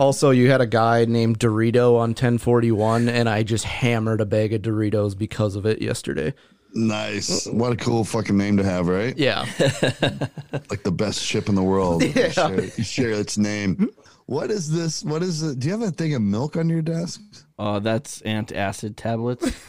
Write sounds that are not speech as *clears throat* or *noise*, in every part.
Also, you had a guy named Dorito on 1041, and I just hammered a bag of Doritos because of it yesterday. Nice. What a cool fucking name to have, right? Yeah. *laughs* Like the best ship in the world. *laughs* You, share, share its name. What is this? What is it? Do you have a thing of milk on your desk? Uh, that's antacid tablets. *laughs*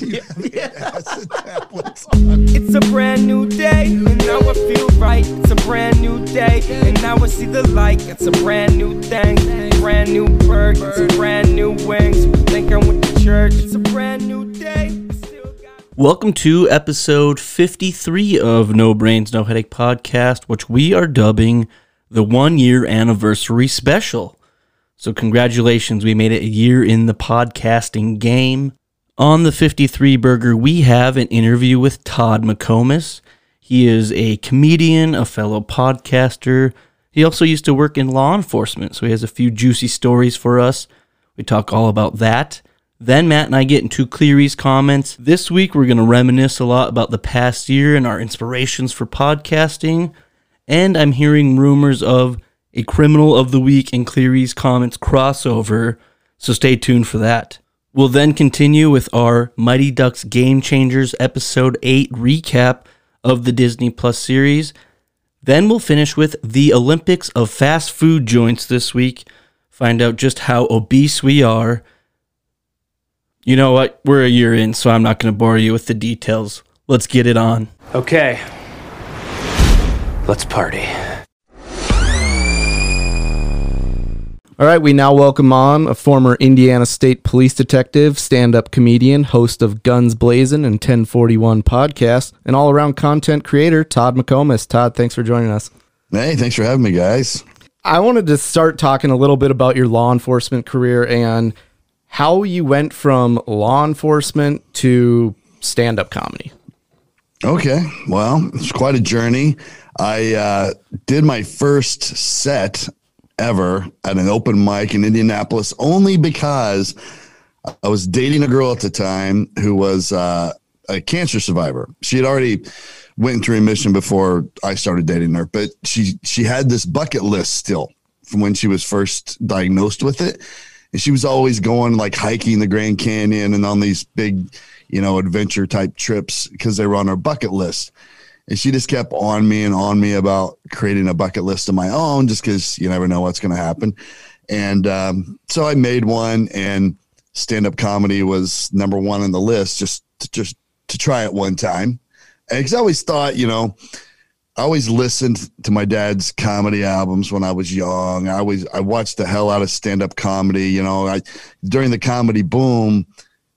You have *laughs* acid tablets on. It's a brand new day, and now I feel right. It's a brand new day, and now I see the light. It's a brand new thing, brand new bird, it's a brand new wings. Think I'm with the church. It's a brand new day. I still got- Welcome to episode 53 of No Brains, No Headache podcast, which we are dubbing the one year anniversary special. So, congratulations, we made it a year in the podcasting game. On the 53 burger, we have an interview with Todd McComas. He is a comedian, a fellow podcaster. He also used to work in law enforcement, so he has a few juicy stories for us. We talk all about that. Then Matt and I get into Cleary's comments. This week, we're going to reminisce a lot about the past year and our inspirations for podcasting. And I'm hearing rumors of a Criminal of the Week and Cleary's comments crossover, so stay tuned for that. We'll then continue with our Mighty Ducks Game Changers Episode 8 recap of the Disney Plus series. Then we'll finish with the Olympics of fast food joints this week. Find out just how obese we are. You know what? We're a year in, so I'm not going to bore you with the details. Let's get it on. Okay, let's party. All right, we now welcome on a former Indiana State Police detective, stand up comedian, host of Guns Blazing and 1041 podcast, and all around content creator, Todd McComas. Todd, thanks for joining us. Hey, thanks for having me, guys. I wanted to start talking a little bit about your law enforcement career and how you went from law enforcement to stand up comedy. Okay. Well, it's quite a journey. I uh, did my first set ever at an open mic in Indianapolis only because I was dating a girl at the time who was uh, a cancer survivor. She had already went into remission before I started dating her, but she she had this bucket list still from when she was first diagnosed with it. And she was always going like hiking the Grand Canyon and on these big, you know, adventure type trips because they were on her bucket list. And she just kept on me and on me about creating a bucket list of my own, just because you never know what's going to happen. And um, so I made one, and stand up comedy was number one on the list, just to, just to try it one time. Because I always thought, you know, I always listened to my dad's comedy albums when I was young. I always I watched the hell out of stand up comedy. You know, I during the comedy boom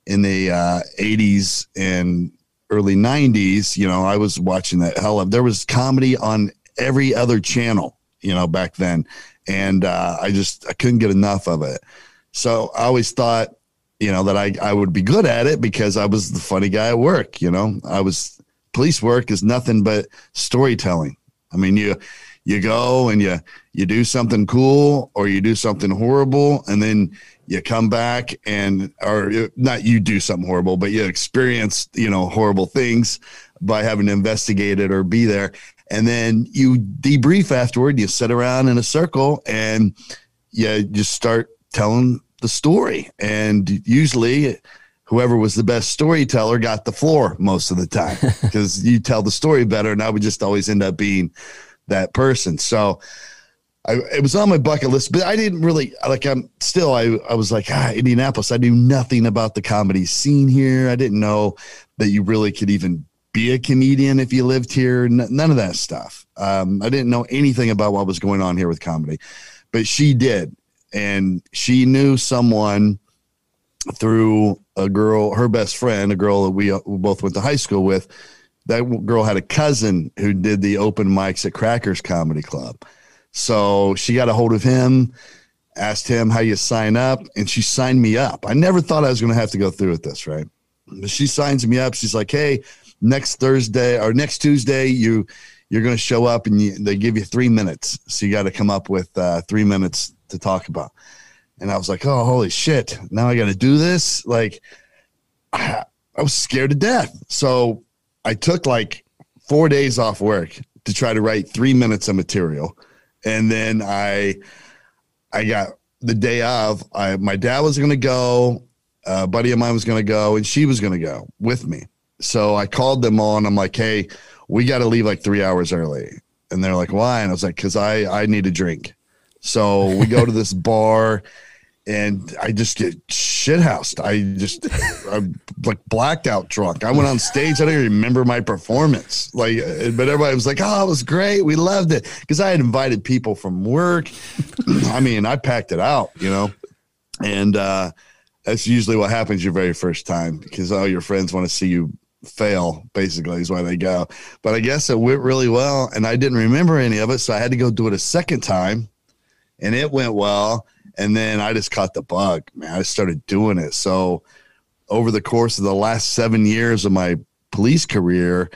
in the uh, 80s and early 90s, you know, I was watching that hell of there was comedy on every other channel, you know, back then. And uh, I just I couldn't get enough of it. So I always thought, you know, that I, I would be good at it because I was the funny guy at work, you know. I was police work is nothing but storytelling. I mean, you you go and you you do something cool or you do something horrible and then you come back and or not you do something horrible but you experience you know horrible things by having to investigate it or be there. And then you debrief afterward you sit around in a circle and you just start telling the story. And usually whoever was the best storyteller got the floor most of the time *laughs* because you tell the story better and i would just always end up being that person so I, it was on my bucket list, but I didn't really like. I'm still. I I was like, ah, Indianapolis. I knew nothing about the comedy scene here. I didn't know that you really could even be a comedian if you lived here. N- none of that stuff. Um, I didn't know anything about what was going on here with comedy, but she did, and she knew someone through a girl, her best friend, a girl that we, uh, we both went to high school with. That girl had a cousin who did the open mics at Crackers Comedy Club. So she got a hold of him, asked him how you sign up, and she signed me up. I never thought I was going to have to go through with this, right? But she signs me up. She's like, "Hey, next Thursday or next Tuesday, you you're going to show up, and you, they give you three minutes. So you got to come up with uh, three minutes to talk about." And I was like, "Oh, holy shit! Now I got to do this." Like, I, *sighs* I was scared to death. So I took like four days off work to try to write three minutes of material and then I I got the day of, I my dad was going to go, a buddy of mine was going to go, and she was going to go with me. So I called them all, and I'm like, "Hey, we got to leave like three hours early." And they're like, "Why?" And I was like, "Cause I I need a drink." So we go to this *laughs* bar and I just get shithoused. I just I'm like blacked out drunk. I went on stage. I don't even remember my performance. Like, but everybody was like, "Oh, it was great. We loved it." Because I had invited people from work. *clears throat* I mean, I packed it out, you know, and uh, that's usually what happens your very first time because all your friends want to see you fail. Basically, is why they go. But I guess it went really well, and I didn't remember any of it, so I had to go do it a second time, and it went well and then I just caught the bug, man. I started doing it. So over the course of the last seven years of my police career,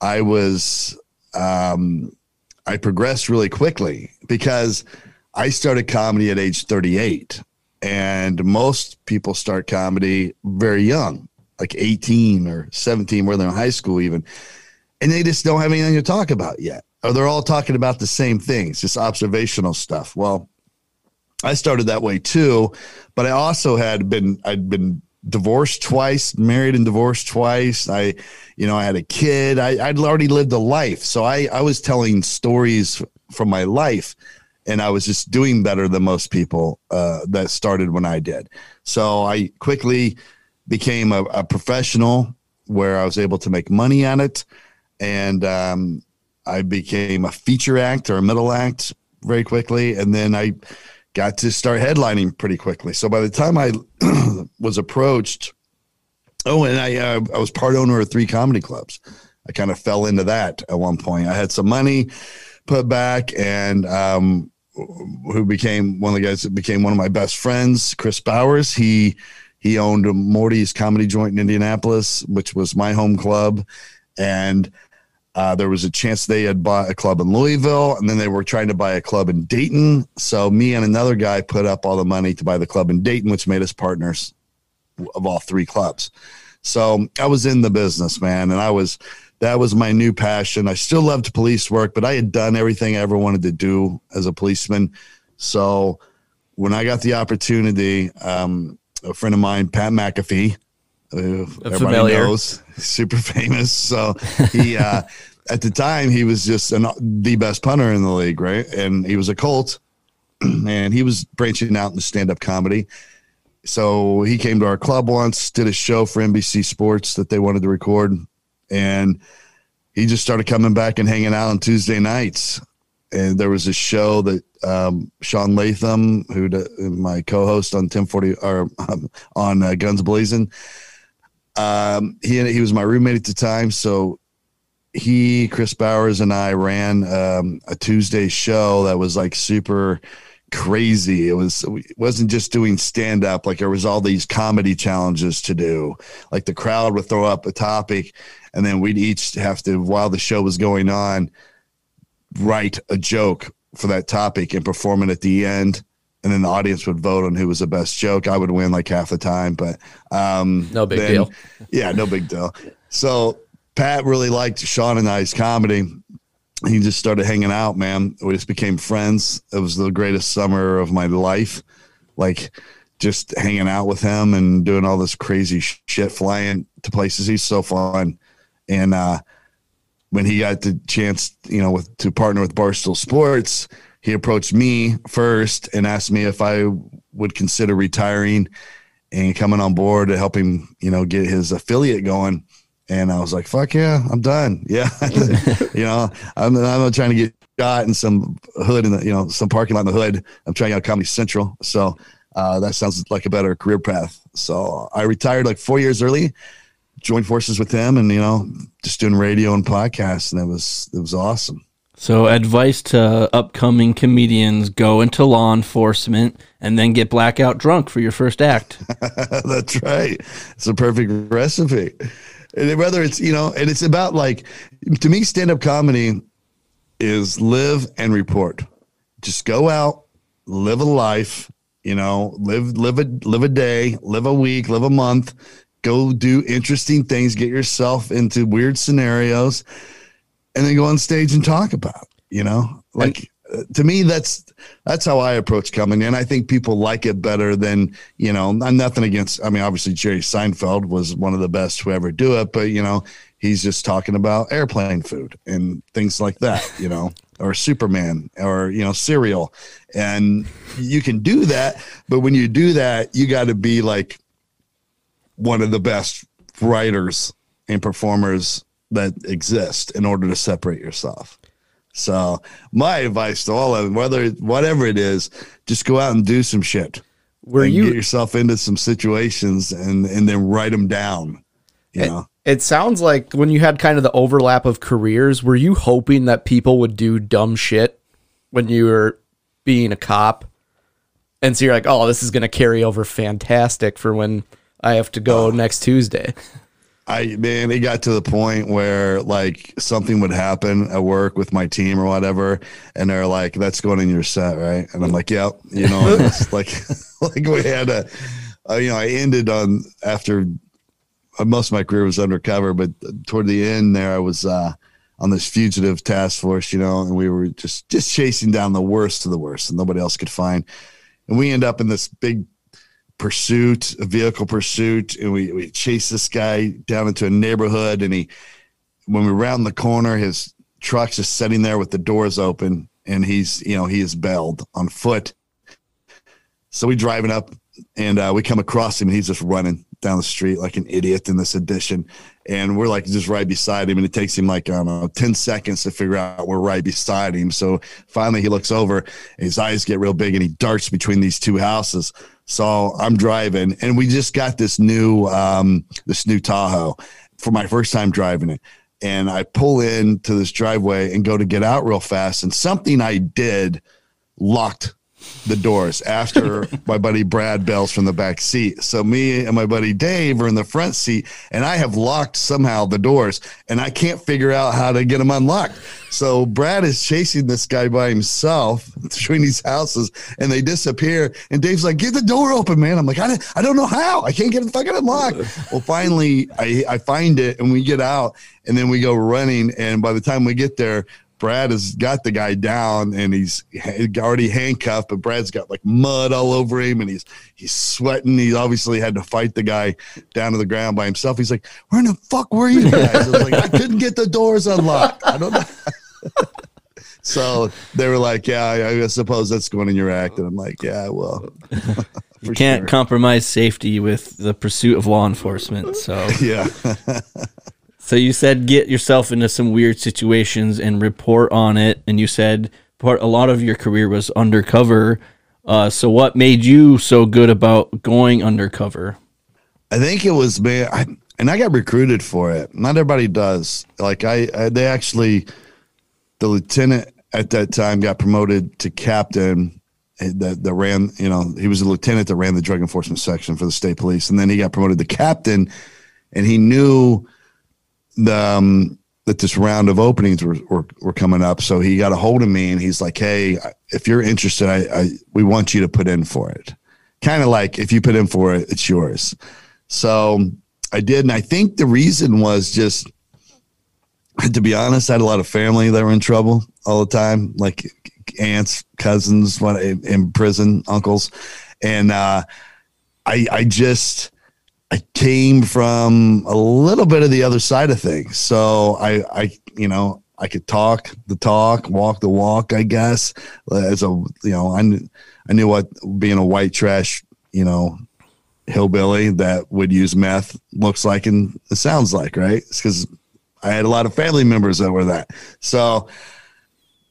I was um, I progressed really quickly because I started comedy at age 38, and most people start comedy very young, like 18 or 17, where they're in high school even, and they just don't have anything to talk about yet, or they're all talking about the same things, just observational stuff. Well, I started that way too, but I also had been I'd been divorced twice, married and divorced twice. I, you know, I had a kid. I, I'd already lived a life, so I I was telling stories from my life, and I was just doing better than most people uh, that started when I did. So I quickly became a, a professional where I was able to make money on it, and um, I became a feature act or a middle act very quickly, and then I got to start headlining pretty quickly. So by the time I *clears throat* was approached, oh, and I uh, I was part owner of three comedy clubs. I kind of fell into that at one point. I had some money put back, and um, who became one of the guys that became one of my best friends, Chris Bowers. He he owned Morty's Comedy Joint in Indianapolis, which was my home club, and uh, there was a chance they had bought a club in Louisville, and then they were trying to buy a club in Dayton. So me and another guy put up all the money to buy the club in Dayton, which made us partners of all three clubs. So I was in the business, man, and I was that was my new passion. I still loved police work, but I had done everything I ever wanted to do as a policeman. So when I got the opportunity, um, a friend of mine, Pat McAfee, uh, everybody knows, super famous. So he, *laughs* uh, at the time, he was just an, the best punter in the league, right? And he was a Colt, *clears throat* and he was branching out into stand up comedy. So he came to our club once, did a show for NBC Sports that they wanted to record, and he just started coming back and hanging out on Tuesday nights. And there was a show that um, Sean Latham, who my co-host on 1040 or um, *laughs* on uh, Guns Blazing, um, he he was my roommate at the time, so he, Chris Bowers, and I ran um, a Tuesday show that was like super crazy. It was it wasn't just doing stand up. Like there was all these comedy challenges to do. Like the crowd would throw up a topic, and then we'd each have to, while the show was going on, write a joke for that topic and perform it at the end and then the audience would vote on who was the best joke. I would win like half the time, but um, no big then, deal. *laughs* yeah, no big deal. So Pat really liked Sean and I's comedy. He just started hanging out, man. We just became friends. It was the greatest summer of my life. Like just hanging out with him and doing all this crazy shit, flying to places. He's so fun. And uh, when he got the chance, you know, with to partner with Barstool Sports, he approached me first and asked me if I would consider retiring and coming on board to help him, you know, get his affiliate going. And I was like, fuck yeah, I'm done. *laughs* Yeah. *laughs* you know, I'm, I'm not trying to get shot in some hood in the, you know, some parking lot in the hood. I'm trying out Comedy Central. So uh, that sounds like a better career path. So I retired like four years early, joined forces with him and, you know, just doing radio and podcasts. And it was, it was awesome. So, advice to upcoming comedians go into law enforcement and then get blackout drunk for your first act. *laughs* That's right. It's a perfect recipe. And whether it's, you know, and it's about like, to me, stand up comedy is live and report. Just go out, live a life, you know, live, live a, live a day, live a week, live a month, go do interesting things, get yourself into weird scenarios and then go on stage and talk about, you know, like uh, to me, that's that's how I approach coming in. I think people like it better than you know. I'm nothing against. I mean, obviously Jerry Seinfeld was one of the best to ever do it, but you know, he's just talking about airplane food and things like that. You know, *laughs* or Superman or you know cereal, and you can do that. But when you do that, you got to be like one of the best writers and performers that exist in order to separate yourself. So my advice to all of them, whether whatever it is, just go out and do some shit. Where you get yourself into some situations and and then write them down? You it, know, it sounds like when you had kind of the overlap of careers, were you hoping that people would do dumb shit when you were being a cop? And so you're like, oh, this is going to carry over fantastic for when I have to go oh. next Tuesday. I man, it got to the point where like something would happen at work with my team or whatever, and they're like, "That's going in your set, right?" And I'm like, "Yep," you know, it's *laughs* like *laughs* like we had a, uh, you know, I ended on after uh, most of my career was undercover, but toward the end there, I was uh, on this fugitive task force, you know, and we were just just chasing down the worst of the worst, and nobody else could find, and we end up in this big pursuit, a vehicle pursuit, and we, we chase this guy down into a neighborhood. And he, when we round the corner, his truck's just sitting there with the doors open, and he's you know he is bailed on foot. So we driving up, and uh, we come across him, and he's just running down the street like an idiot in this edition. And we're like just right beside him, and it takes him like I don't know ten seconds to figure out we're right beside him. So finally, he looks over, his eyes get real big, and he darts between these two houses. So I'm driving, and we just got this new um, this new Tahoe for my first time driving it. And I pull into this driveway and go to get out real fast, and something I did locked the doors after *laughs* my buddy Brad bells from the back seat. So me and my buddy Dave are in the front seat and I have locked somehow the doors and I can't figure out how to get them unlocked. So Brad is chasing this guy by himself *laughs* between these houses and they disappear. And Dave's like, get the door open, man. I'm like, I, I don't know how. I can't get it fucking unlocked. *laughs* well, finally I, I find it and we get out and then we go running. And by the time we get there, Brad has got the guy down and he's already handcuffed, but Brad's got like mud all over him and he's he's sweating. He obviously had to fight the guy down to the ground by himself. He's like, "Where in the fuck were you guys?" I was like, "I couldn't get the doors unlocked. I don't know." *laughs* so they were like, "Yeah, I, I suppose that's going in your act," and I'm like, "Yeah, well." *laughs* you can't sure. compromise safety with the pursuit of law enforcement. So *laughs* yeah. So you said get yourself into some weird situations and report on it, and you said part a lot of your career was undercover. Uh, so what made you so good about going undercover? I think it was me. I, and I got recruited for it. Not everybody does. Like I, I, they actually, the lieutenant at that time got promoted to captain. That, that ran, you know, he was a lieutenant that ran the drug enforcement section for the state police, and then he got promoted to captain, and he knew the um, that this round of openings were, were, were coming up. So he got a hold of me and he's like, Hey, if you're interested, I, I we want you to put in for it. Kind of like if you put in for it, it's yours. So I did. And I think the reason was just, to be honest, I had a lot of family that were in trouble all the time, like aunts, cousins, in prison, uncles. And, uh, I, I just, I came from a little bit of the other side of things. So I, I, you know, I could talk the talk, walk the walk, I guess. As a, you know, I knew, I knew what being a white trash, you know, hillbilly that would use meth looks like and sounds like, right? Because I had a lot of family members that were that. So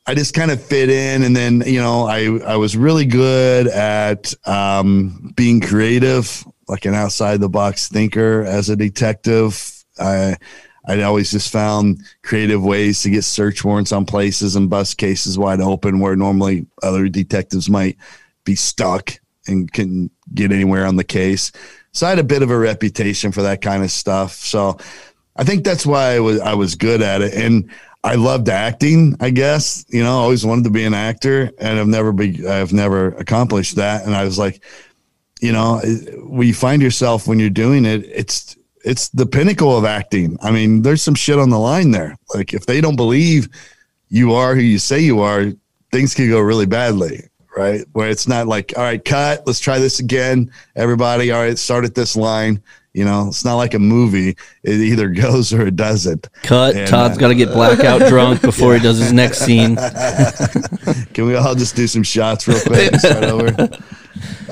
I just kind of fit in. And then, you know, I, I was really good at um, being creative like an outside the box thinker as a detective. I I always just found creative ways to get search warrants on places and bust cases wide open where normally other detectives might be stuck and couldn't get anywhere on the case. So I had a bit of a reputation for that kind of stuff. So I think that's why I was I was good at it. And I loved acting, I guess. You know, I always wanted to be an actor and I've never be I've never accomplished that. And I was like, you know, when you find yourself when you're doing it, it's it's the pinnacle of acting. I mean, there's some shit on the line there. Like if they don't believe you are who you say you are, things can go really badly, right? Where it's not like, all right, cut, let's try this again. Everybody, all right, start at this line. You know, it's not like a movie. It either *laughs* goes or it doesn't. Cut. And, Todd's uh, got to get blackout *laughs* drunk before he does his next scene. *laughs* Can we all just do some shots real quick and start over?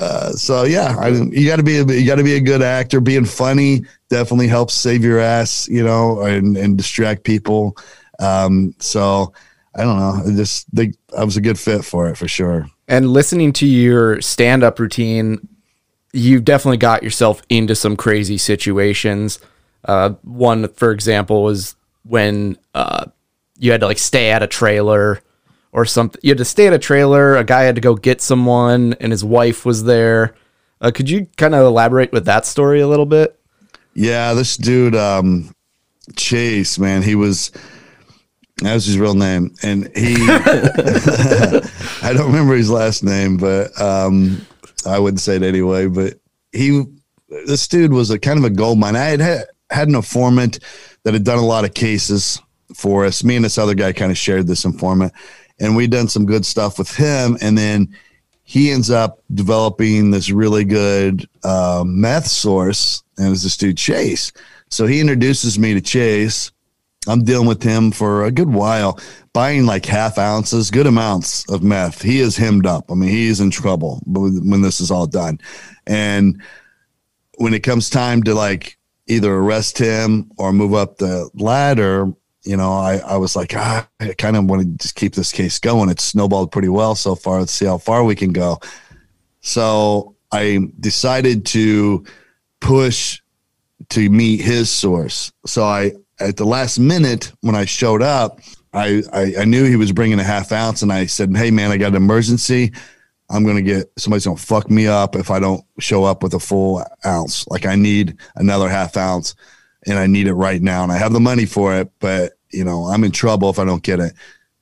Uh, so yeah, I, you got to be a, you got to be a good actor. Being funny definitely helps save your ass, you know, and, and distract people. Um, so I don't know. I just think I was a good fit for it for sure. And listening to your stand up routine, you've definitely got yourself into some crazy situations. Uh, one, for example, was when uh, you had to like stay at a trailer or something. You had to stay at a trailer. A guy had to go get someone, and his wife was there. Uh, could you kind of elaborate with that story a little bit? Yeah, this dude, um, Chase, man, he was that was his real name, and he *laughs* I don't remember his last name, but um, I wouldn't say it anyway. But he, this dude was a kind of a gold mine. I had had, an informant that had done a lot of cases for us. Me and this other guy kind of shared this informant, and we'd done some good stuff with him, and then he ends up developing this really good uh, meth source, and it was this dude Chase. So he introduces me to Chase. I'm dealing with him for a good while, buying like half ounces, good amounts of meth. He is hemmed up. I mean, he's in trouble when this is all done. And when it comes time to like either arrest him or move up the ladder, you know, I, I was like, ah, I kind of want to just keep this case going. It's snowballed pretty well so far. Let's see how far we can go. So I decided to push to meet his source. So I, at the last minute when I showed up, I, I, I knew he was bringing a half ounce, and I said, "Hey man, I got an emergency. I'm gonna get somebody's gonna fuck me up if I don't show up with a full ounce. Like I need another half ounce, and I need it right now, and I have the money for it, but you know I'm in trouble if I don't get it."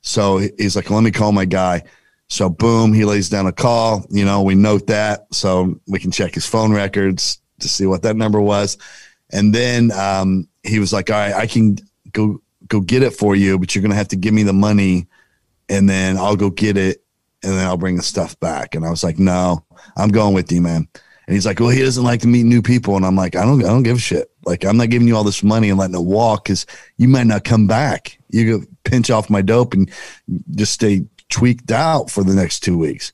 So he's like, "Let me call my guy." So boom, he lays down a call. You know, we note that so we can check his phone records to see what that number was. And then um, he was like, "All right, I can go go get it for you, but you're gonna have to give me the money, and then I'll go get it, and then I'll bring the stuff back." And I was like, "No, I'm going with you, man." And he's like, "Well, he doesn't like to meet new people," and I'm like, "I don't, I don't give a shit. Like, I'm not giving you all this money and letting it walk because you might not come back. You go pinch off my dope and just stay tweaked out for the next two weeks."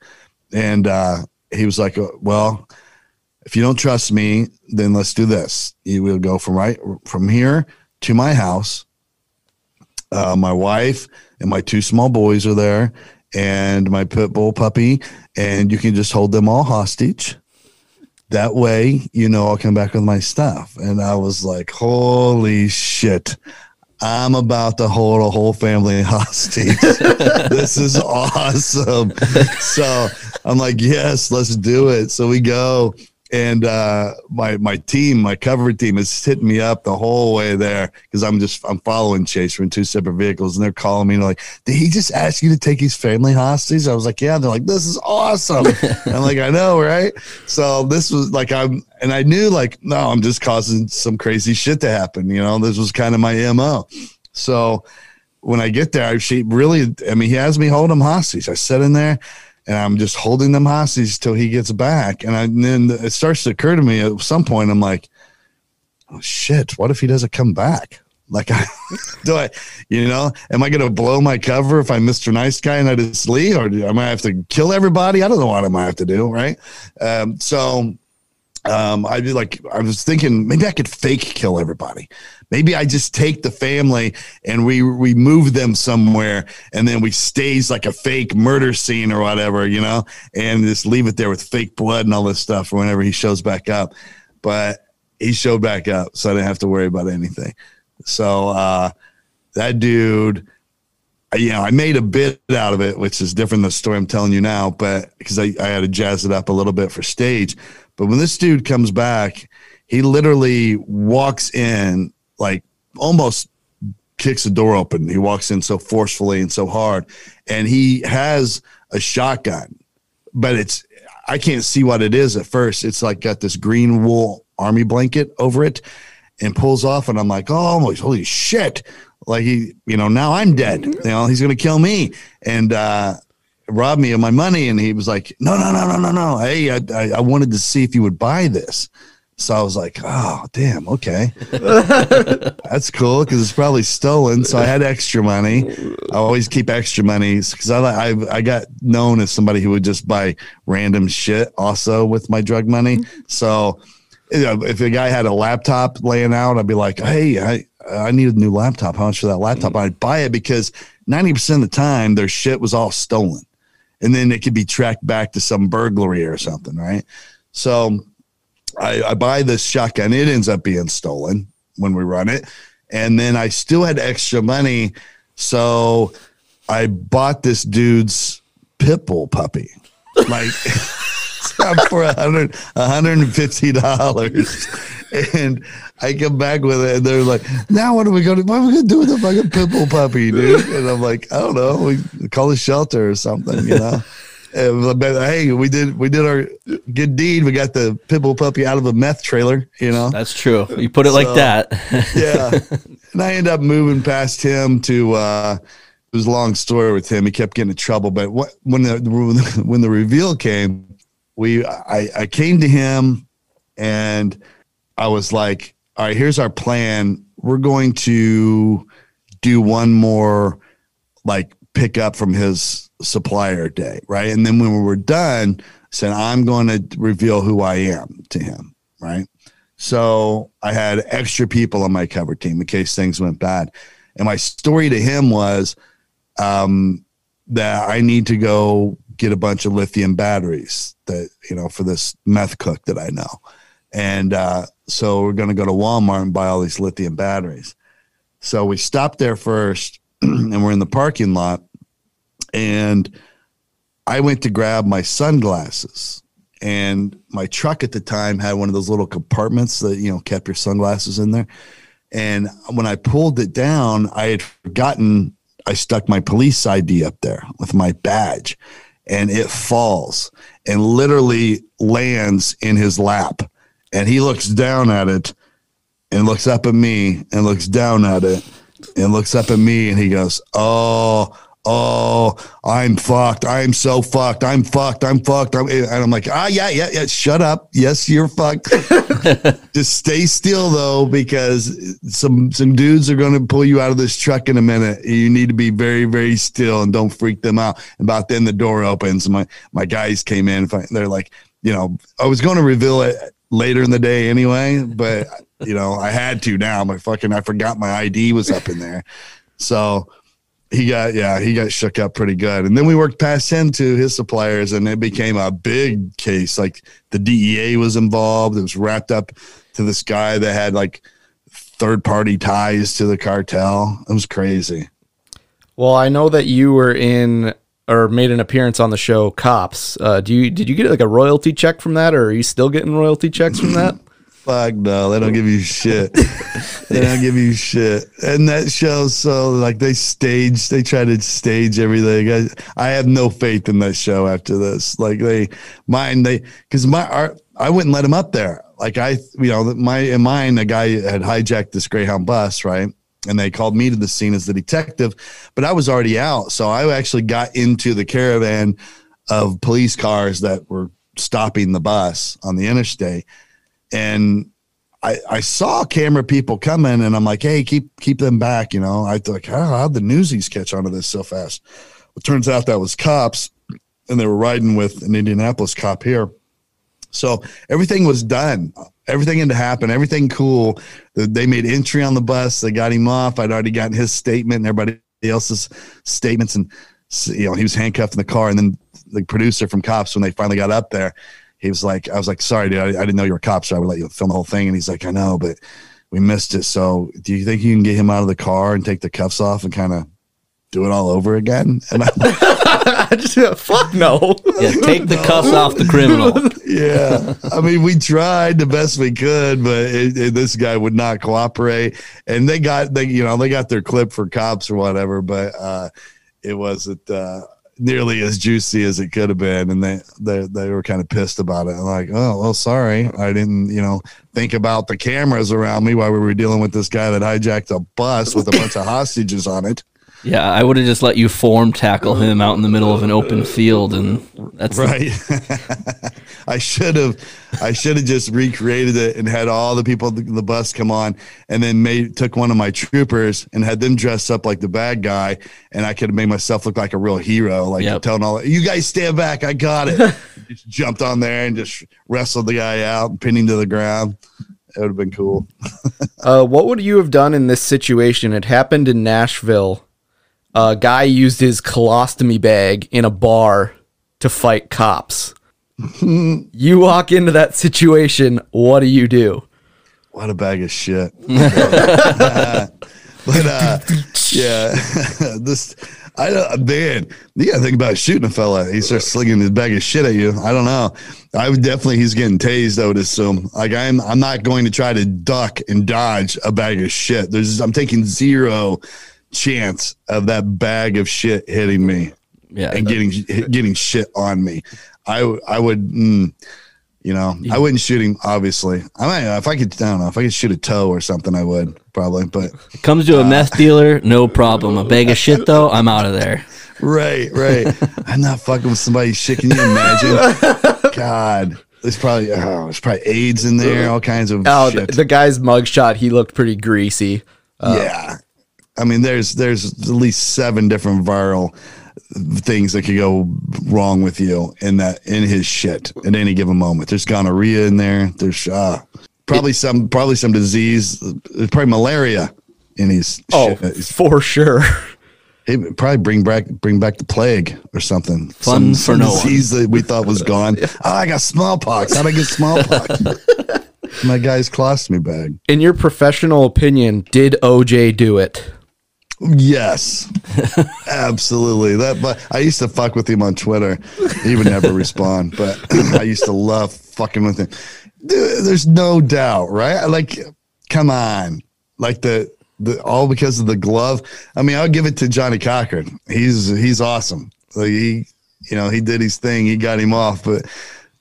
And uh, he was like, "Well." If you don't trust me, then let's do this. Will go from right from here to my house. Uh, my wife and my two small boys are there, and my pit bull puppy, and you can just hold them all hostage. That way, you know, I'll come back with my stuff. And I was like, holy shit. I'm about to hold a whole family *laughs* hostage. this is awesome. So I'm like, yes, let's do it. So we go and uh, my my team, my cover team, is hitting me up the whole way there because I'm just I'm following Chase. We're in two separate vehicles, and they're calling me and they're like, "Did he just ask you to take his family hostage?" I was like, "Yeah." And they're like, "This is awesome." *laughs* I'm like, "I know, right?" So this was like I'm, and I knew like, no, I'm just causing some crazy shit to happen. You know, this was kind of my mo. So when I get there, she really, I mean, he has me hold him hostage. I sit in there and I'm just holding them hostage till he gets back. And, I, and then it starts to occur to me at some point, I'm like, oh shit, what if he doesn't come back? Like, *laughs* I, do I, you know, am I going to blow my cover if I'm Mr. Nice Guy and I just leave, or do, I have to kill everybody? I don't know what I might have to do, right? Um, so, um, I'd be like, I was thinking maybe I could fake kill everybody. Maybe I just take the family and we we move them somewhere, and then we stage like a fake murder scene or whatever, you know, and just leave it there with fake blood and all this stuff for whenever he shows back up. But he showed back up, so I didn't have to worry about anything. So uh, that dude you know, I made a bit out of it, which is different than the story I'm telling you now, but because I, I had to jazz it up a little bit for stage. But when this dude comes back, he literally walks in like almost kicks the door open. He walks in so forcefully and so hard, and he has a shotgun, but it's I can't see what it is at first. It's like got this green wool army blanket over it, and pulls off, and I'm like, oh, holy shit! Like he, you know, now I'm dead. You know, he's gonna kill me, and uh, robbed me of my money. And he was like, no, no, no, no, no, no. Hey, I, I, I wanted to see if you would buy this. So I was like, oh, damn, okay. *laughs* That's cool because it's probably stolen. So I had extra money. I always keep extra money because I, I, I got known as somebody who would just buy random shit also with my drug money. Mm-hmm. So you know, if a guy had a laptop laying out, I'd be like, hey, I, I need a new laptop. How much for that laptop? Mm-hmm. I'd buy it because 90% of the time their shit was all stolen. And then it could be tracked back to some burglary or something, right? So I, I buy this shotgun. It ends up being stolen when we run it. And then I still had extra money. So I bought this dude's pit bull puppy. Like *laughs* for a hundred, hundred and fifty dollars. And I come back with it, and they're like, "Now what are we going to? What are we going to do with the fucking pit bull puppy, dude?" And I'm like, "I don't know. We call the shelter or something, you know." *laughs* But hey, we did we did our good deed. We got the pitbull puppy out of a meth trailer, you know. That's true. You put it like that. *laughs* yeah. And I ended up moving past him to uh it was a long story with him. He kept getting in trouble. But what when the *laughs* when the reveal came, we I, I came to him and I was like, all right, here's our plan. We're going to do one more like pick up from his supplier day, right? And then when we were done, said, I'm going to reveal who I am to him, right? So I had extra people on my cover team in case things went bad. And my story to him was um, that I need to go get a bunch of lithium batteries that, you know, for this meth cook that I know. And uh, so we're going to go to Walmart and buy all these lithium batteries. So we stopped there first *clears throat* and we're in the parking lot. And I went to grab my sunglasses. And my truck at the time had one of those little compartments that you know kept your sunglasses in there. And when i pulled it down i had forgotten i stuck my police id up there with my badge and it falls and literally lands in his lap. And he looks down at it and looks up at me and looks down at it and looks up at me and he goes oh oh, I'm fucked. I'm so fucked. I'm fucked. I'm fucked. I'm, and I'm like, ah, yeah, yeah, yeah. Shut up. Yes, you're fucked. *laughs* Just stay still though, because some some dudes are going to pull you out of this truck in a minute. You need to be very very still and don't freak them out. About then the door opens. My my guys came in. They're like, you know, I was going to reveal it later in the day anyway, but you know, I had to now. My fucking I forgot my ID was up in there, so he got yeah he got shook up pretty good and then we worked past him to his suppliers and it became a big case like the dea was involved it was wrapped up to this guy that had like third party ties to the cartel it was crazy Well, I know that you were in or made an appearance on the show Cops. Uh, do you did you get like a royalty check from that, or are you still getting royalty checks from that? *clears throat* fuck no they don't give you shit. *laughs* They don't give you shit. And that show so like they stage they try to stage everything. I, I have no faith in that show after this. Like they mine they because my art i wouldn't let him up there. Like i you know my in mine a guy had hijacked this greyhound bus right? And they called me to the scene as the detective but i was already out. So i actually got into the caravan of police cars that were stopping the bus on the interstate and I, I saw camera people coming and I'm like, hey, keep keep them back, you know. I thought, oh, how'd the newsies catch onto this so fast? It turns out that was cops and they were riding with an Indianapolis cop here. So everything was done. Everything had to happen. Everything cool. They made entry on the bus. They got him off. I'd already gotten his statement and everybody else's statements. And, you know, he was handcuffed in the car. And then the producer from Cops, when they finally got up there, he was like, I was like, sorry, dude, I, I didn't know you were cops, so I would let you film the whole thing. And he's like, I know, but we missed it. So do you think you can get him out of the car and take the cuffs off and kind of do it all over again? *laughs* And I, *laughs* I just said fuck no. Yeah, take the cuffs off the criminal. *laughs* yeah, I mean, we tried the best we could, but it, it- this guy would not cooperate. And they got they, you know, they got their clip for cops or whatever, but uh, it wasn't. Uh, nearly as juicy as it could have been and they they, they were kind of pissed about it. I'm like oh well sorry. I didn't you know think about the cameras around me while we were dealing with this guy that hijacked a bus with a bunch of hostages on it Yeah, I would have just let you form tackle him out in the middle of an open field, and that's Right. *laughs* I should have, I should have just recreated it and had all the people on the bus come on, and then made took one of my troopers and had them dress up like the bad guy, and I could have made myself look like a real hero, like Yep. telling all you guys stand back, I got it. *laughs* just jumped on there and just wrestled the guy out, pinning him to the ground. It would have been cool. *laughs* Uh, what would you have done in this situation? It happened in Nashville. A guy used his colostomy bag in a bar to fight cops. *laughs* you walk into that situation. What do you do? What a bag of shit. *laughs* but uh, yeah, *laughs* this I don't man. You gotta think about shooting a fella. He starts slinging his bag of shit at you. I don't know. I would definitely he's getting tased. I would assume. Like I'm I'm not going to try to duck and dodge a bag of shit. There's I'm taking zero chance of that bag of shit hitting me yeah. and getting getting shit on me. I I would, mm, you know, I wouldn't shoot him. Obviously, I might if I could. I don't know if I could shoot a toe or something. I would probably, but it Comes to a uh, meth *laughs* dealer, no problem. A bag of shit though, I'm out of there. right, right. *laughs* I'm not fucking with somebody's shit. Can you imagine? *laughs* God, there's probably oh, there's probably AIDS in there, all kinds of Oh, the, shit. the guy's mugshot. He looked pretty greasy. Uh, yeah, I mean, there's there's at least seven different viral things that could go wrong with you in that in his shit at any given moment. There's gonorrhea in there. There's uh, probably some probably some disease. There's probably malaria in his. Oh, shit. for sure. It would probably bring back bring back the plague or something. Fun some, for some no one. disease that we thought was gone. *laughs* Oh, I got smallpox. How'd I get smallpox? *laughs* My guy's colostomy bag. In your professional opinion, did OJ do it? Yes, absolutely. That, but I used to fuck with him on Twitter. He would never *laughs* respond, but *clears throat* I used to love fucking with him. Dude, there's no doubt, right? Like, come on, like the the all because of the glove. I mean, I'll give it to Johnnie Cochran. He's he's awesome. Like he, you know, he did his thing. He got him off, but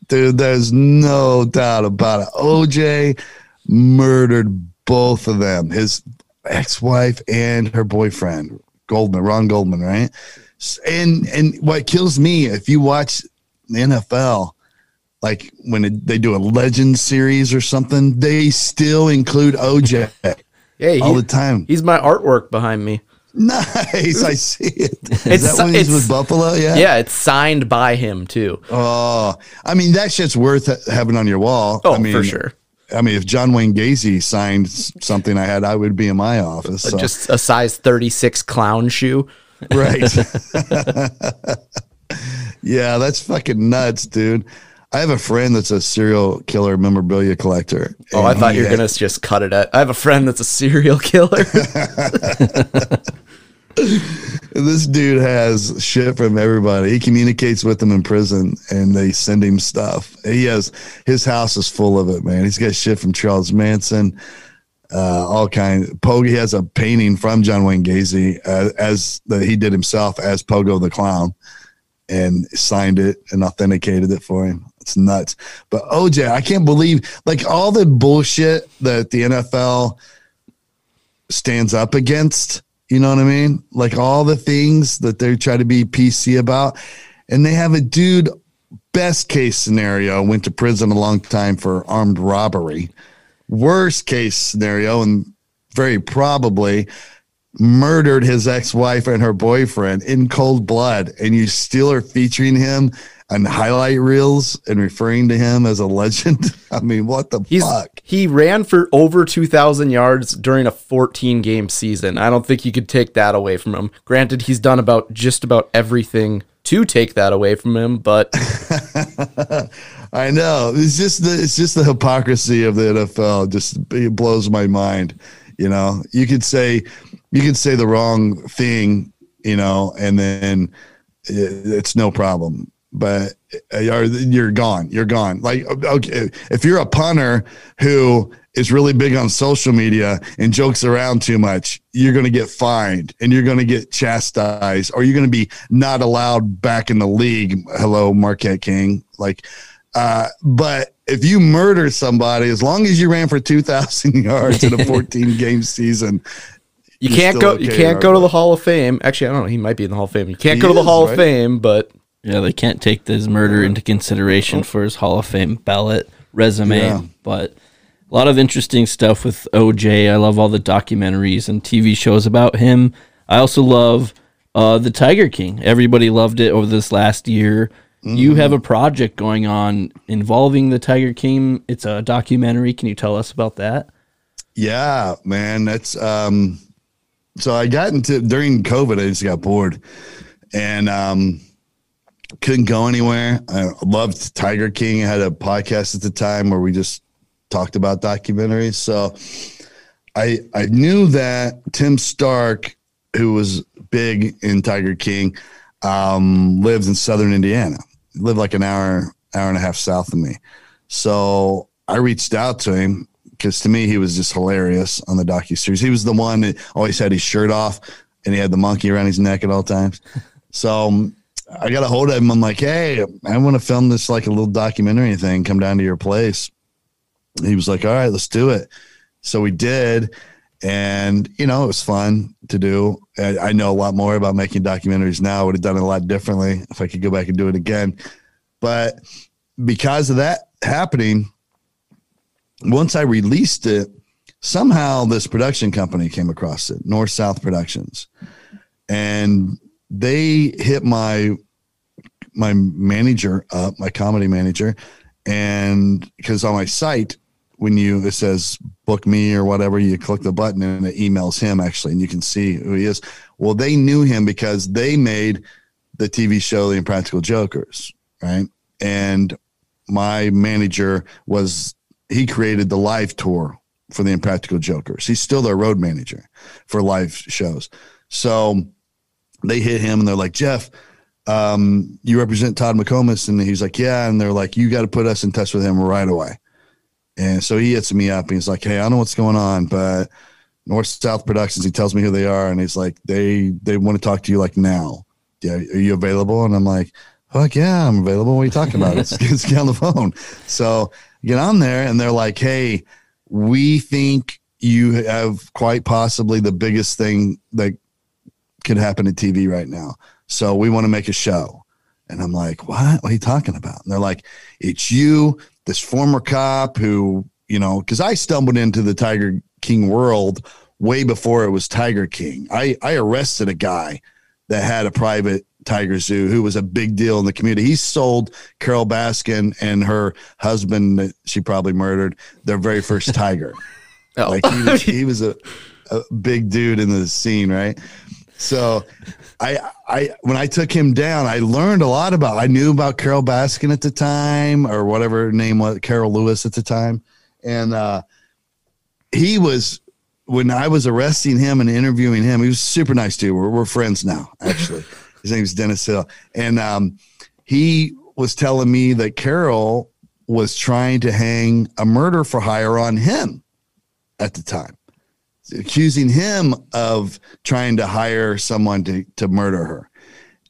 dude, there's no doubt about it. OJ murdered both of them. His ex-wife and her boyfriend, Goldman, Ron Goldman, right? And and what kills me if you watch the NFL, like when it, they do a legend series or something, they still include OJ *laughs* Hey, all he- the time. he's my artwork behind me. Nice, I see it. *laughs* Is It's- that when he's with Buffalo? Yeah. Yeah, it's signed by him too. Oh, I mean that shit's worth having on your wall. Oh, I mean, for sure. I mean, if John Wayne Gacy signed something I had, I would be in my office. So. Just a size 36 clown shoe. Right. *laughs* *laughs* yeah, that's fucking nuts, dude. I have a friend that's a serial killer memorabilia collector. Oh, I thought you were had- gonna just cut it at. I have a friend that's a serial killer. *laughs* This dude has shit from everybody. He communicates with them in prison, and they send him stuff. He has his house is full of it, man. He's got shit from Charles Manson, uh, all kind. Pogo. Has a painting from John Wayne Gacy uh, as that he did himself as Pogo the Clown, and signed it and authenticated it for him. It's nuts. But OJ, I can't believe like all the bullshit that the NFL stands up against. You know what I mean? Like all the things that they try to be PC about. And they have a dude, best case scenario, went to prison a long time for armed robbery. Worst case scenario, and very probably murdered his ex wife and her boyfriend in cold blood. And you still are featuring him on highlight reels and referring to him as a legend. *laughs* I mean, what the He's fuck? he ran for over 2,000 yards during a 14 game season. I don't think you could take that away from him. Granted, he's done about just about everything to take that away from him, but *laughs* I know. It's just the it's just the hypocrisy of the NFL. Just it blows my mind. You know, you could say you could say the wrong thing, you know, and then it- it's no problem. But uh, you're you're gone. You're gone. Like okay, if you're a punter who is really big on social media and jokes around too much, you're going to get fined and you're going to get chastised, or you're going to be not allowed back in the league. Hello, Marquette King. Like, uh, but if you murder somebody, as long as you ran for 2,000 *laughs* yards in a 14 *laughs* game season, You can't go. You okay in can't go to the. Hall of Fame. Actually, I don't know. He might be in the Hall of Fame. You can't He go to the is, Hall of? Fame, but Yeah, they can't take his murder into consideration for his Hall of Fame ballot resume. Yeah. But a lot of interesting stuff with OJ. I love all the documentaries and TV shows about him. I also love uh, the Tiger King. Everybody loved it over this last year. You have a project going on involving the Tiger King. It's a documentary. Can you tell us about that? Yeah, man. That's um so I got into during COVID, I just got bored and um couldn't go anywhere. I loved Tiger King. I had a podcast at the time where we just talked about documentaries. So I I knew that Tim Stark, who was big in Tiger King, um, lives in southern Indiana. He lived like an hour, hour and a half south of me. So I reached out to him because to me he was just hilarious on the docu series. He was the one that always had his shirt off and he had the monkey around his neck at all times. So um, I got a hold of him. I'm like, hey, I want to film this like a little documentary thing. Come down to your place. He was like, all right, let's do it. So we did. And, you know, it was fun to do. I, I know a lot more about making documentaries now. I would have done it a lot differently if I could go back and do it again. But because of that happening, once I released it, somehow this production company came across it, North South Productions, and they hit my my manager up, my comedy manager, and because on my site when you it says book me or whatever, you click the button and it emails him actually, and you can see who he is. Well, they knew him because they made the TV show The Impractical Jokers, right? And my manager was he created the live tour for the Impractical Jokers. He's still their road manager for live shows. So they hit him and they're like, Jeff, um, you represent Todd McComas. And he's like, yeah. And they're like, you got to put us in touch with him right away. And so he hits me up and he's like, Hey, I don't know what's going on, but North South Productions, he tells me who they are. And he's like, they, they want to talk to you like now. Yeah. Are you available? And I'm like, fuck yeah, I'm available. What are you talking about? Let's get *laughs* on the phone. So get on there and they're like, Hey, we think you have quite possibly the biggest thing that could happen to TV right now. So we want to make a show. And I'm like, what? What are you talking about? And they're like, it's you, this former cop who, you know, because I stumbled into the Tiger King world way before it was Tiger King. I, I arrested a guy that had a private tiger zoo who was a big deal in the community. He sold Carole Baskin and her husband that she probably murdered their very first *laughs* tiger. Oh. Like he was, he was a, a big dude in the scene, right? So I I when I took him down, I learned a lot about I knew about Carole Baskin at the time or whatever her name was, Carole Lewis at the time. And uh he was when I was arresting him and interviewing him, he was super nice dude. We're, we're friends now, actually. *laughs* His name is Dennis Hill. And um, he was telling me that Carole was trying to hang a murder for hire on him at the time, accusing him of trying to hire someone to, to murder her.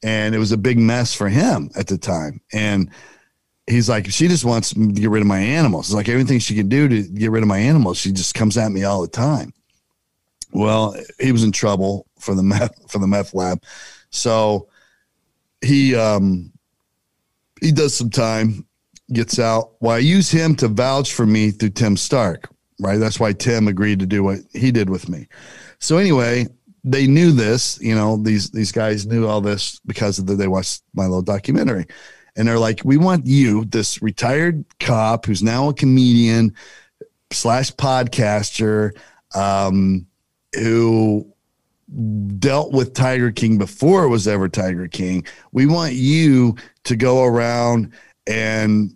And it was a big mess for him at the time. And he's like, she just wants to get rid of my animals. It's like everything she can do to get rid of my animals, she just comes at me all the time. Well, he was in trouble for the meth for the meth lab. So he um he does some time, gets out. Well, I use him to vouch for me through Tim Stark, right? That's why Tim agreed to do what he did with me. So anyway, they knew this, you know, these these guys knew all this because of the, they watched my little documentary. And they're like, we want you, this retired cop who's now a comedian slash podcaster, um, who dealt with Tiger King before it was ever Tiger King. We want you to go around and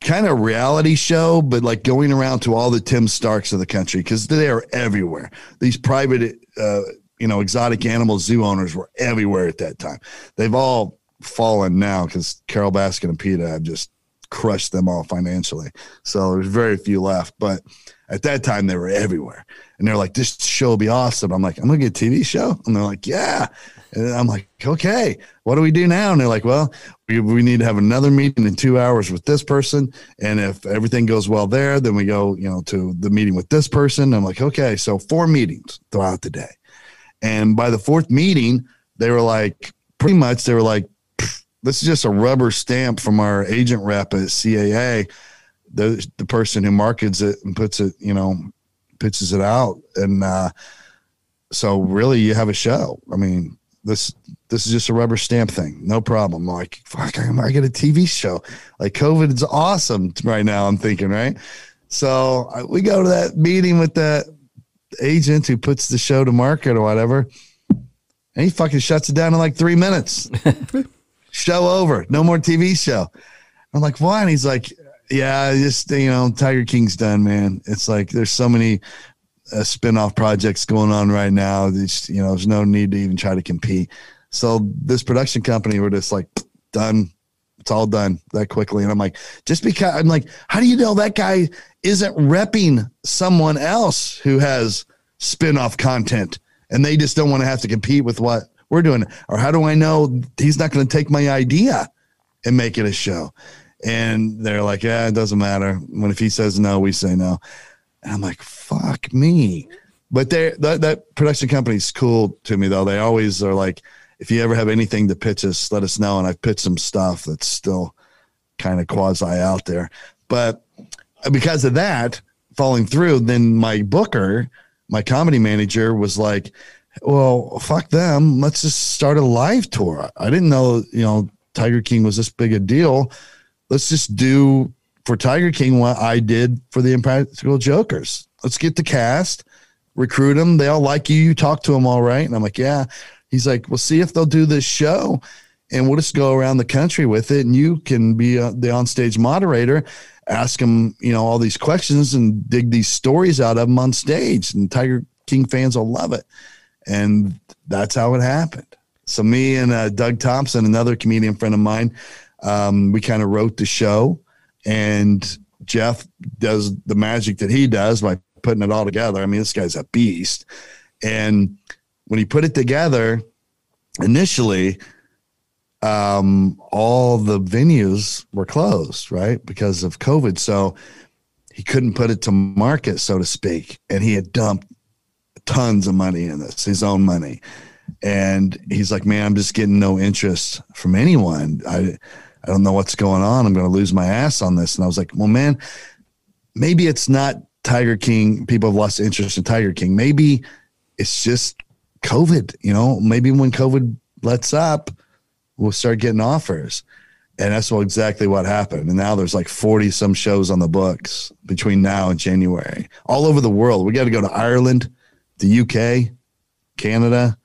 kind of reality show, but like going around to all the Tim Starks of the country because they are everywhere. These private, uh, you know, exotic animal zoo owners were everywhere at that time. They've all fallen now because Carole Baskin and PETA have just crushed them all financially. So there's very few left. But at that time, they were everywhere. And they're like, this show will be awesome. I'm like, I'm going to get a TV show. And they're like, yeah. And I'm like, okay, what do we do now? And they're like, well, we, we need to have another meeting in two hours with this person. And if everything goes well there, then we go, you know, to the meeting with this person. I'm like, okay, so four meetings throughout the day. And by the fourth meeting, they were like, pretty much, they were like, "Pfft, this is just a rubber stamp from our agent rep at CAA, the the person who markets it and puts it, you know, pitches it out, and uh, so really, you have a show. I mean, this this is just a rubber stamp thing, no problem. Like, fuck, I get a TV show. Like, COVID is awesome right now. I'm thinking, right? So we go to that meeting with that agent who puts the show to market or whatever, and he fucking shuts it down in like three minutes. *laughs* show over, no more TV show. I'm like, why? And he's like, yeah, just you know, Tiger King's done, man. It's like there's so many uh, spin-off projects going on right now. There's, you know, there's no need to even try to compete. So this production company were just like done. It's all done that quickly. And I'm like, just because I'm like, how do you know that guy isn't repping someone else who has spin-off content and they just don't want to have to compete with what we're doing? it. Or how do I know he's not going to take my idea and make it a show? And they're like, yeah, it doesn't matter. When if he says no, we say no. And I'm like, fuck me. But they that, that production company's cool to me though. They always are like, if you ever have anything to pitch us, let us know. And I've pitched some stuff that's still kind of quasi out there. But uh, because of that falling through, then my booker, my comedy manager, was like, Well, fuck them. Let's just start a live tour. I didn't know, you know, Tiger King was this big a deal. Let's just do for Tiger King what I did for the Impractical Jokers. Let's get the cast, recruit them. They all like you. You talk to them all right. And I'm like, yeah. He's like, we'll see if they'll do this show and we'll just go around the country with it. And you can be uh, the onstage moderator, ask them, you know, all these questions and dig these stories out of them on stage. And Tiger King fans will love it. And that's how it happened. So me and uh, Doug Thompson, another comedian friend of mine, um, we kind of wrote the show and Jeff does the magic that he does by putting it all together. I mean, this guy's a beast. And when he put it together, initially, um, all the venues were closed, right? Because of COVID. So he couldn't put it to market, so to speak. And he had dumped tons of money in this, his own money. And he's like, man, I'm just getting no interest from anyone. I, I don't know what's going on. I'm going to lose my ass on this. And I was like, well, man, maybe it's not Tiger King. People have lost interest in Tiger King. Maybe it's just COVID. You know, maybe when COVID lets up, we'll start getting offers. And that's what exactly what happened. And now there's like 40 some shows on the books between now and January, all over the world. We got to go to Ireland, the UK, Canada.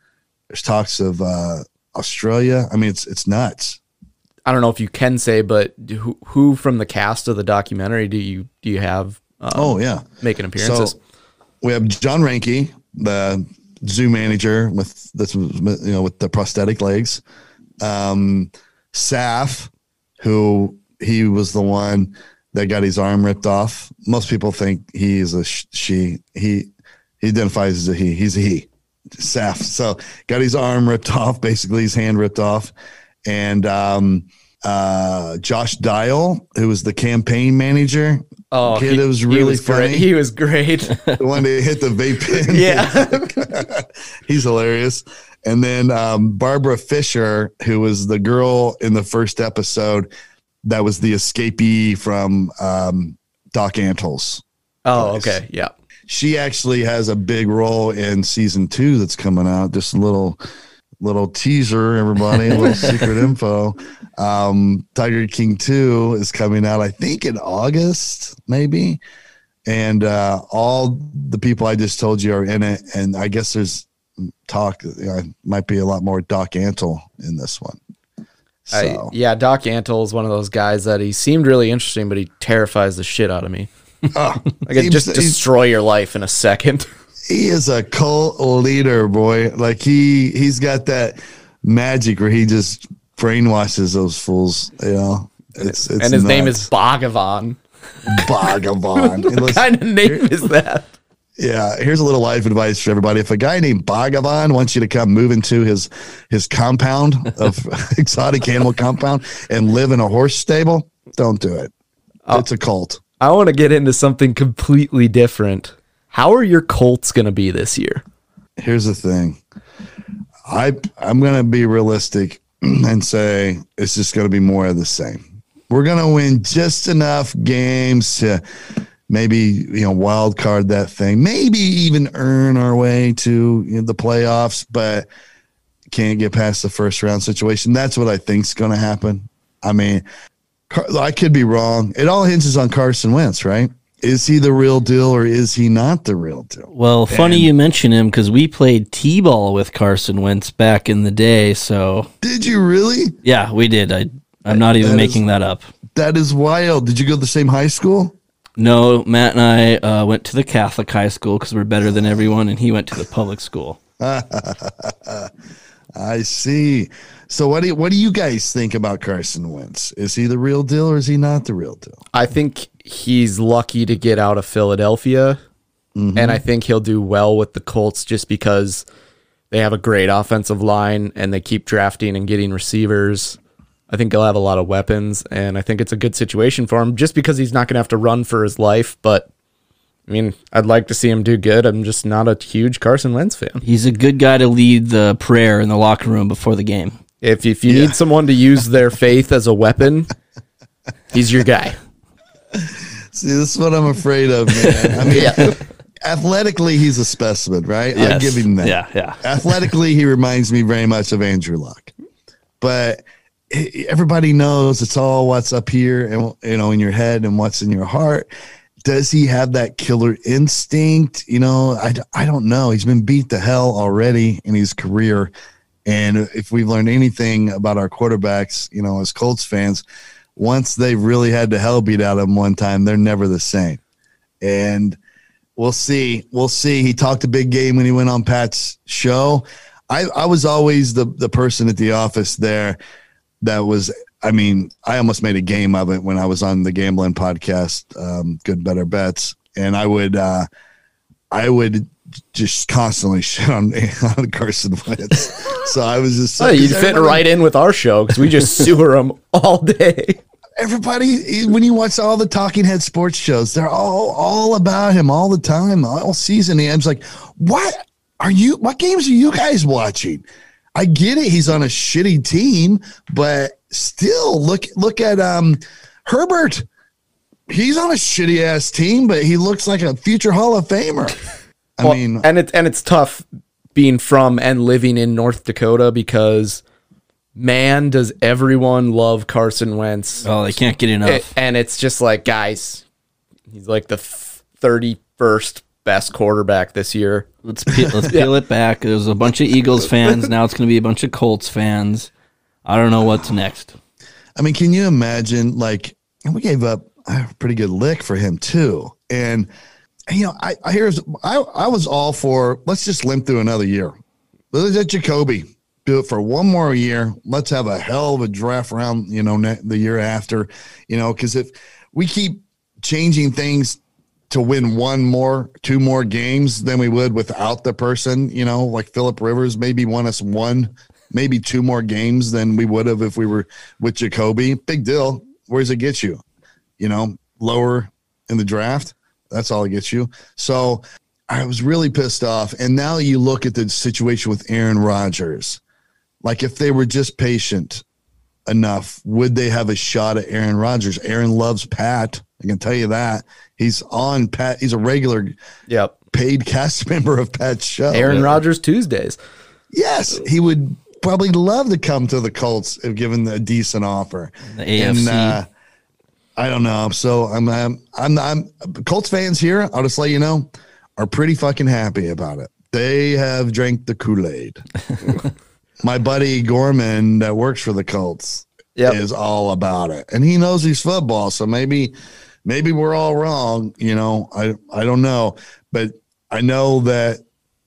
There's talks of uh, Australia. I mean, it's it's nuts. I don't know if you can say, but who, who from the cast of the documentary do you do you have um, Oh yeah. making appearances? So we have John Reinke, the zoo manager with this, you know, with the prosthetic legs. Um, Saf, who he was the one that got his arm ripped off. Most people think he is a sh- she. He he identifies as a he. He's a he. Saf. So got his arm ripped *laughs* off, basically his hand ripped off, and um, uh, Josh Dial, who was the campaign manager. oh, kid, it was really was great. funny. He was great. *laughs* the one that hit the vape *laughs* pen. yeah. he's hilarious. And then um, Barbara Fisher, who was the girl in the first episode that was the escapee from um, Doc Antle's. Oh, Nice. okay. Yeah. She actually has a big role in season two that's coming out. Just a little little teaser, everybody, a little *laughs* secret info. Um, Tiger King 2 is coming out, I think, in August, maybe. And uh, all the people I just told you are in it. And I guess there's talk, you know, might be a lot more Doc Antle in this one. I, So, yeah, Doc Antle is one of those guys that he seemed really interesting, but he terrifies the shit out of me. Oh, *laughs* I could just destroy your life in a second. *laughs* he is a cult leader, boy. Like he he's got that magic where he just brainwashes those fools. You know, it's, it's and his name is Bhagavan. Bhagavan. *laughs* What listen, kind of name is that? yeah, here's a little life advice for everybody. If a guy named Bhagavan wants you to come move into his his compound of exotic animal compound and live in a horse stable, don't do it. Oh. It's a cult. I want to get into something completely different. How are your Colts going to be this year? Here's the thing. I I'm gonna be realistic *clears throat* and say it's just gonna be more of the same. We're gonna win just enough games to maybe you know wild card that thing, maybe even earn our way to you know, the playoffs, but can't get past the first round situation. That's what I think's gonna happen. I mean, I could be wrong. It all hinges on Carson Wentz, right? Is he the real deal or is he not the real deal? Well, funny you mention him because we played t-ball with Carson Wentz back in the day. So Did you really? yeah, we did. I I'm not even That is- making that up. That is wild. Did you go to the same high school? No, Matt and I uh, went to the Catholic high school because we're better than everyone, and he went to the public school. *laughs* I see. So what do you, what do you guys think about Carson Wentz? Is he the real deal or is he not the real deal? I think he's lucky to get out of Philadelphia. Mm-hmm. And I think he'll do well with the Colts just because they have a great offensive line and they keep drafting and getting receivers. I think he'll have a lot of weapons and I think it's a good situation for him just because he's not going to have to run for his life. But I mean, I'd like to see him do good. I'm just not a huge Carson Wentz fan. He's a good guy to lead the prayer in the locker room before the game. If, if you need someone to use their *laughs* faith as a weapon, he's your guy. See, this is what I'm afraid of, man. I *laughs* mean, athletically, he's a specimen, right? I'll give him that. Yeah, yeah. Athletically, he reminds me very much of Andrew Luck. But everybody knows it's all what's up here and you know in your head and what's in your heart. Does he have that killer instinct? You know, i, I don't know. He's been beat to hell already in his career. And if we've learned anything about our quarterbacks, you know, as Colts fans, once they've really had the hell beat out of them one time, they're never the same. And we'll see. We'll see. He talked a big game when he went on Pat's show. I, I was always the the person at the office there that was I mean, I almost made a game of it when I was on the gambling podcast, um, Good Better Bets. And I would uh I would just constantly *laughs* shit on, on Carson Wentz. so I was just Oh, you'd 'cause fit right in with our show because we just *laughs* sewer him all day. everybody when you watch all the talking head sports shows they're all all about him all the time all season and i'm just like what are you what games are you guys watching i get it he's on a shitty team but still look look at um herbert he's on a shitty ass team but he looks like a future hall of famer i Well, mean and it's and it's tough being from and living in North Dakota because man, does everyone love Carson Wentz. Oh, they can't get enough. It- and it's just like, guys, he's like the thirty first best quarterback this year. Let's peel, *laughs* let's peel it back. There's a bunch of Eagles fans. Now it's going to be a bunch of Colts fans. I don't know what's next. I mean, can you imagine? Like, and we gave up a pretty good lick for him too. And you know, I, I here's I I was all for let's just limp through another year. Let's let Jacoby do it for one more year. Let's have a hell of a draft round. You know, ne- the year after. You know, because if we keep changing things to win one more, two more games than we would without the person, you know, like Philip Rivers maybe won us one, maybe two more games than we would have if we were with Jacoby. Big deal. Where does it get you? You know, lower in the draft. That's all it gets you. So I was really pissed off. And now you look at the situation with Aaron Rodgers. Like if they were just patient enough, would they have a shot at Aaron Rodgers? Aaron loves Pat. I can tell you that. He's on Pat. He's a regular Yep. paid cast *laughs* member of Pat's show. Aaron Rodgers Tuesdays. Yes, he would probably love to come to the Colts if given a decent offer. The AFC. uh, I don't know. So I'm, I'm, I'm, I'm Colts fans here. I'll just let you know are pretty fucking happy about it. They have drank the Kool Aid. *laughs* My buddy Gorman that works for the Colts Yep. is all about it, and he knows he's football. So maybe, maybe we're all wrong. You know, I, I don't know, but I know that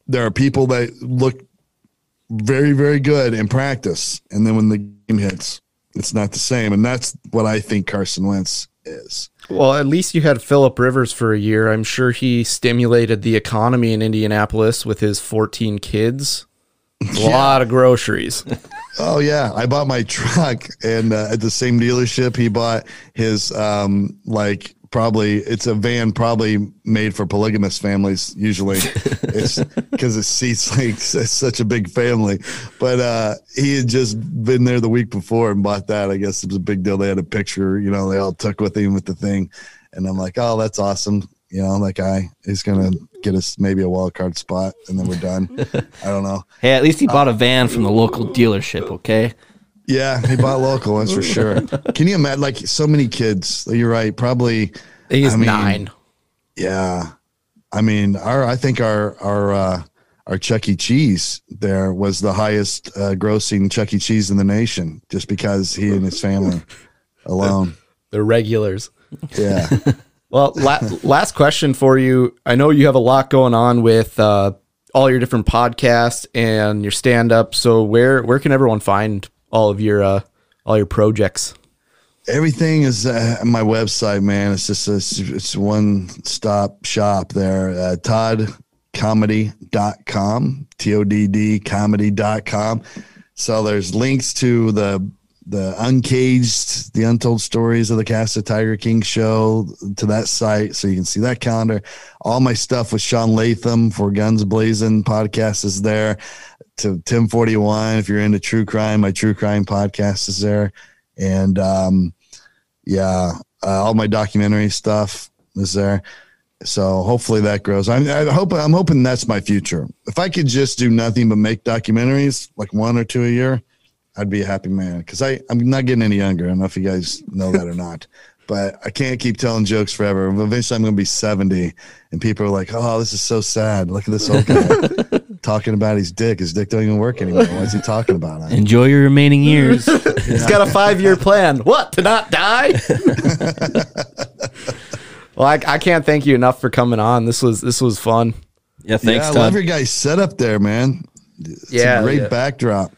there are people that look very, very good in practice, and then when the game hits, it's not the same. And that's what I think Carson Wentz is. Well, at least you had Philip Rivers for a year. I'm sure he stimulated the economy in Indianapolis with his 14 kids. A *laughs* lot of groceries. *laughs* Oh yeah, I bought my truck, and uh, at the same dealership, he bought his um, like probably it's a van probably made for polygamous families. Usually, *laughs* it's because it seats like *laughs* s- such a big family. But uh, he had just been there the week before and bought that. I guess it was a big deal. They had a picture, you know, they all took with him with the thing, and I'm like, oh, that's awesome. You know, that guy is gonna get us maybe a wild card spot, and then we're done. *laughs* I don't know. Hey, at least he bought a van from the local dealership, okay? Yeah, he bought local. That's for sure. *laughs* Can you imagine? Like so many kids. You're right. Probably. He's I mean, nine. Yeah, I mean, our I think our our uh, our Chuck E. Cheese there was the highest uh, grossing Chuck E. Cheese in the nation, just because he and his family *laughs* alone. They're regulars. Yeah, *laughs* Well, la- last question for you. I know you have a lot going on with uh, all your different podcasts and your stand up. So where where can everyone find all of your uh, all your projects? everything is uh, my website, man. It's just a, it's one stop shop there. Uh, toddcomedy.com, T O D D comedy.com. So there's links to the the uncaged, the untold stories of the cast of Tiger King show to that site, so you can see that calendar. All my stuff with Sean Latham for Guns Blazing podcast is there. To Tim Forty One, if you're into true crime, my true crime podcast is there, and um, yeah, uh, all my documentary stuff is there. So hopefully that grows. I, I hope I'm hoping that's my future. If I could just do nothing but make documentaries, like one or two a year, I'd be a happy man. Because I I'm not getting any younger. I don't know if you guys know that or *laughs* not, but I can't keep telling jokes forever. Eventually, I'm going to be 70, and people are like, "Oh, this is so sad. Look at this old guy *laughs* talking about his dick. His dick don't even work anymore. Why is he talking about it?" Enjoy your remaining years. *laughs* He's got a five year plan. What to not die? *laughs* well, I, I can't thank you enough for coming on. This was this was fun. yeah, thanks, yeah, I Todd. love your guys' setup there, man. It's Yeah, a great yeah. backdrop.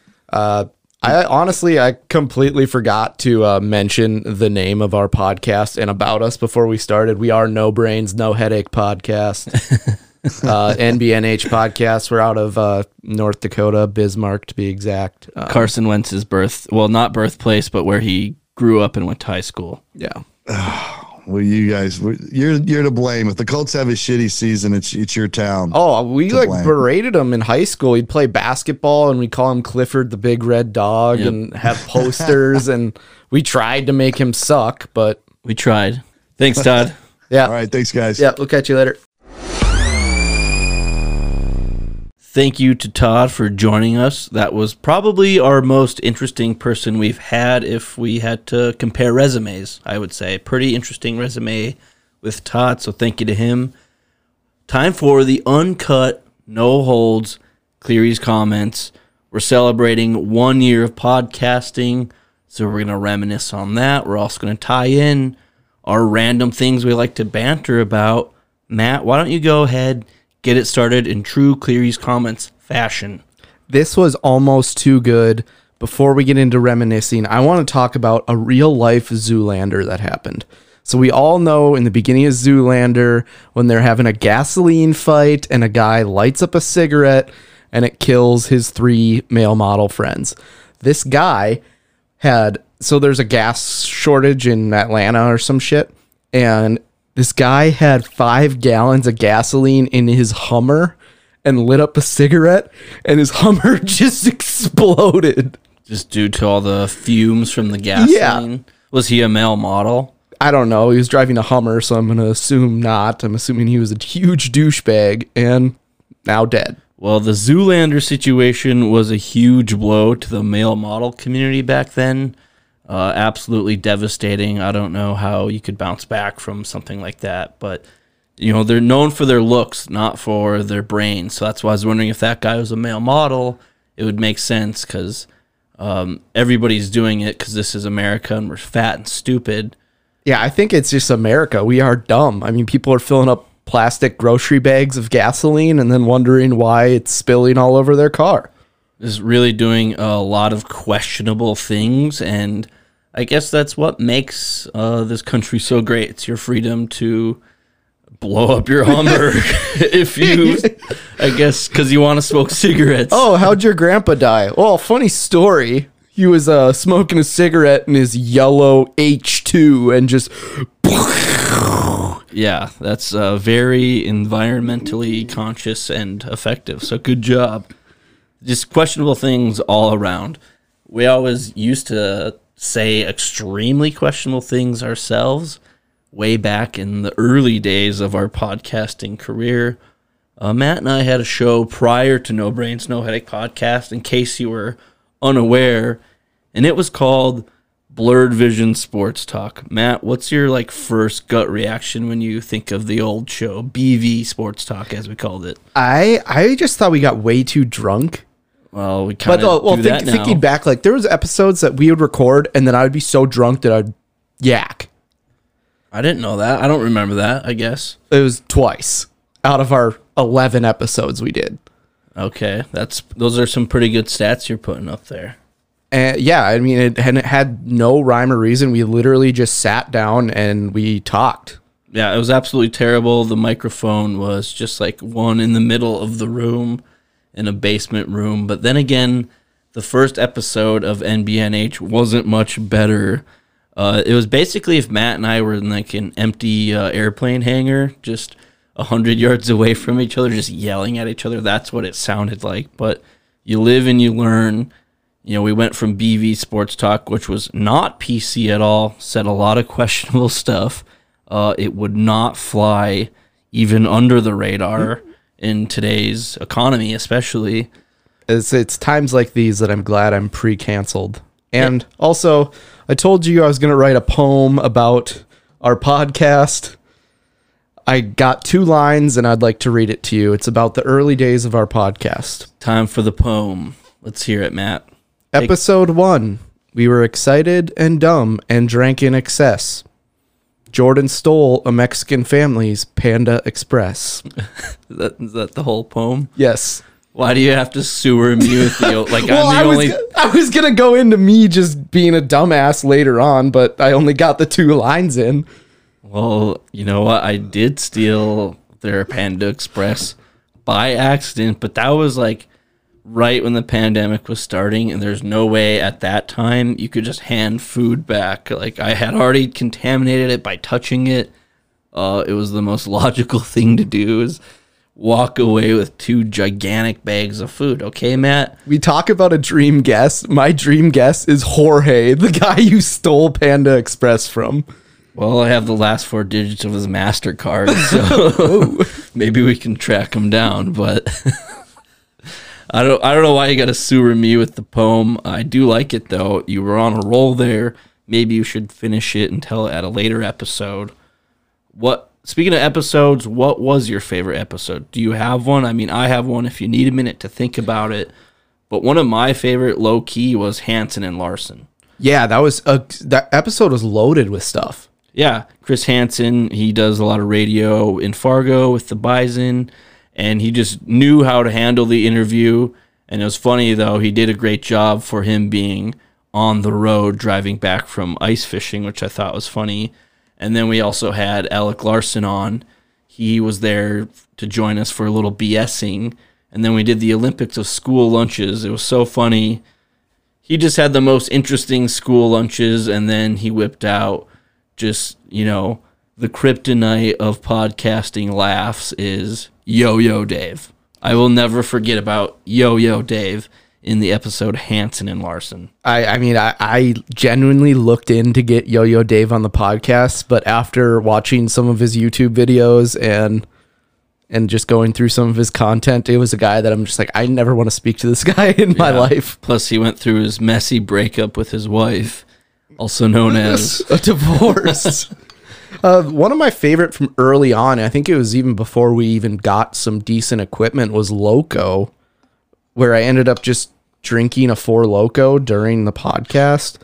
I honestly, I completely forgot to uh, mention the name of our podcast and about us before we started. We are No Brains, No Headache podcast, *laughs* *laughs* uh, NBNH podcast. We're out of uh, North Dakota, Bismarck to be exact. Uh, Carson Wentz's birth, well, not birthplace, but where he grew up and went to high school. yeah. *sighs* Well, you guys, you're you're to blame. If the Colts have a shitty season, it's it's your town. Oh, we To like blame. berated him in high school. He'd play basketball, and we call him Clifford the Big Red Dog, Yep. and have posters. and *laughs* we tried to make him suck, but We tried. Thanks, Todd. *laughs* yeah, All right, thanks, guys. yeah. We'll catch you later. Thank you to Todd for joining us. That was probably our most interesting person we've had if we had to compare resumes, I would say. Pretty interesting resume with Todd, so thank you to him. Time for the uncut, no holds, Cleary's comments. We're celebrating one year of podcasting, so we're going to reminisce on that. We're also going to tie in our random things we like to banter about. Matt, why don't you go ahead, get it started in true Cleary's comments fashion? This was almost too good. Before we get into reminiscing, I want to talk about a real life Zoolander that happened. So we all know in the beginning of Zoolander when they're having a gasoline fight and a guy lights up a cigarette and it kills his three male model friends. This guy had so there's a gas shortage in Atlanta or some shit and this guy had 5 gallons of gasoline in his Hummer and lit up a cigarette and his Hummer *laughs* just exploded. Just due to all the fumes from the gasoline. Yeah. Was he a male model? I don't know. He was driving a Hummer, so I'm going to assume not. I'm assuming he was a huge douchebag and now dead. Well, the Zoolander situation was a huge blow to the male model community back then. Uh, absolutely devastating. I don't know how you could bounce back from something like that, but you know they're known for their looks, not for their brains. So that's why I was wondering if that guy was a male model. It would make sense because um, everybody's doing it because this is America and we're fat and stupid. Yeah, I think it's just America. We are dumb. I mean, people are filling up plastic grocery bags of gasoline and then wondering why it's spilling all over their car. is really doing a lot of questionable things and i guess that's what makes uh, this country so great it's your freedom to blow up your *laughs* hummer *laughs* if you i guess because you want to smoke cigarettes Oh, how'd your grandpa die? Well, funny story. He was uh, smoking a cigarette in his yellow H2 and just *laughs* Yeah, that's uh, very environmentally conscious and effective. So good job. Just questionable things all around. We always used to say extremely questionable things ourselves way back in the early days of our podcasting career. Uh, Matt and I had a show prior to No Brains, No Headache podcast, in case you were unaware, and it was called Blurred Vision Sports Talk. Matt, what's your like first gut reaction when you think of the old show, BV Sports Talk, as we called it? I I just thought we got way too drunk. Well, we kind But of well, do think, that now. thinking back, like there was episodes that we would record, and then I would be so drunk that I'd yak. I didn't know that. I don't remember that. I guess. It was twice out of our eleven episodes we did. Okay, that's those are some pretty good stats you're putting up there. And yeah, I mean, it, and it had no rhyme or reason. We literally just sat down and we talked. Yeah, it was absolutely terrible. The microphone was just like one in the middle of the room in a basement room. But then again, the first episode of NBNH wasn't much better. Uh, it was basically if Matt and I were in like an empty uh, airplane hangar, just a hundred *laughs* yards away from each other, just yelling at each other. That's what it sounded like. But you live and you learn. You know, we went from BV Sports Talk, which was not PC at all, said a lot of *laughs* questionable stuff. Uh, it would not fly even under the radar in today's economy, especially. It's it's times like these that I'm glad I'm pre-canceled. And also, I told you I was going to write a poem about our podcast. I got two lines and I'd like to read it to you. It's about the early days of our podcast. Time for the poem. Let's hear it, Matt. Episode 1. We were excited and dumb and drank in excess. Jordan stole a Mexican family's Panda Express. Is *laughs* that, is that the whole poem? Yes. Why do you have to sewer me with the like? *laughs* Well, I'm I the was, only. I was gonna go into me just being a dumbass later on, but I only got the two lines in. Well, you know what? I did steal their Panda Express by accident, but that was like right when the pandemic was starting, and there's no way at that time you could just hand food back. Like I had already contaminated it by touching it. Uh, it was the most *laughs* logical thing to do is walk away with two gigantic bags of food. Okay, Matt? We talk about a dream guest. My dream guest is Jorge, the guy you stole Panda Express from. Well, I have the last four digits of his MasterCard, so *laughs* *laughs* maybe we can track him down, but I don't I don't know why you gotta sewer me with the poem. I do like it though. You were on a roll there. Maybe you should finish it and tell it at a later episode. What speaking of episodes, what was your favorite episode? Do you have one? I mean I have one if you need a minute to think about it. But one of my favorite low key was Hanson and Larson. Yeah, that was a that episode was loaded with stuff. Yeah, Chris Hansen, he does a lot of radio in Fargo with the Bison, and he just knew how to handle the interview. And it was funny though, he did a great job for him being on the road driving back from ice fishing, which I thought was funny. And then we also had Alec Larson on. He was there to join us for a little BSing. And then we did the Olympics of school lunches. It was so funny he just had the most interesting school lunches and then he whipped out just you know the kryptonite of podcasting laughs is yo-yo dave i will never forget about yo-yo dave in the episode hanson and larson I, I mean, I, I genuinely looked in to get Yo Yo Dave on the podcast, but after watching some of his YouTube videos and and just going through some of his content, it was a guy that I'm just like, I never want to speak to this *laughs* guy in my life. plus he went through his messy breakup with his wife also known *laughs* as a divorce. *laughs* uh, one of my favorite from early on, I think it was even before we even got some decent equipment, was Loco, where I ended up just drinking a four Loko during the podcast.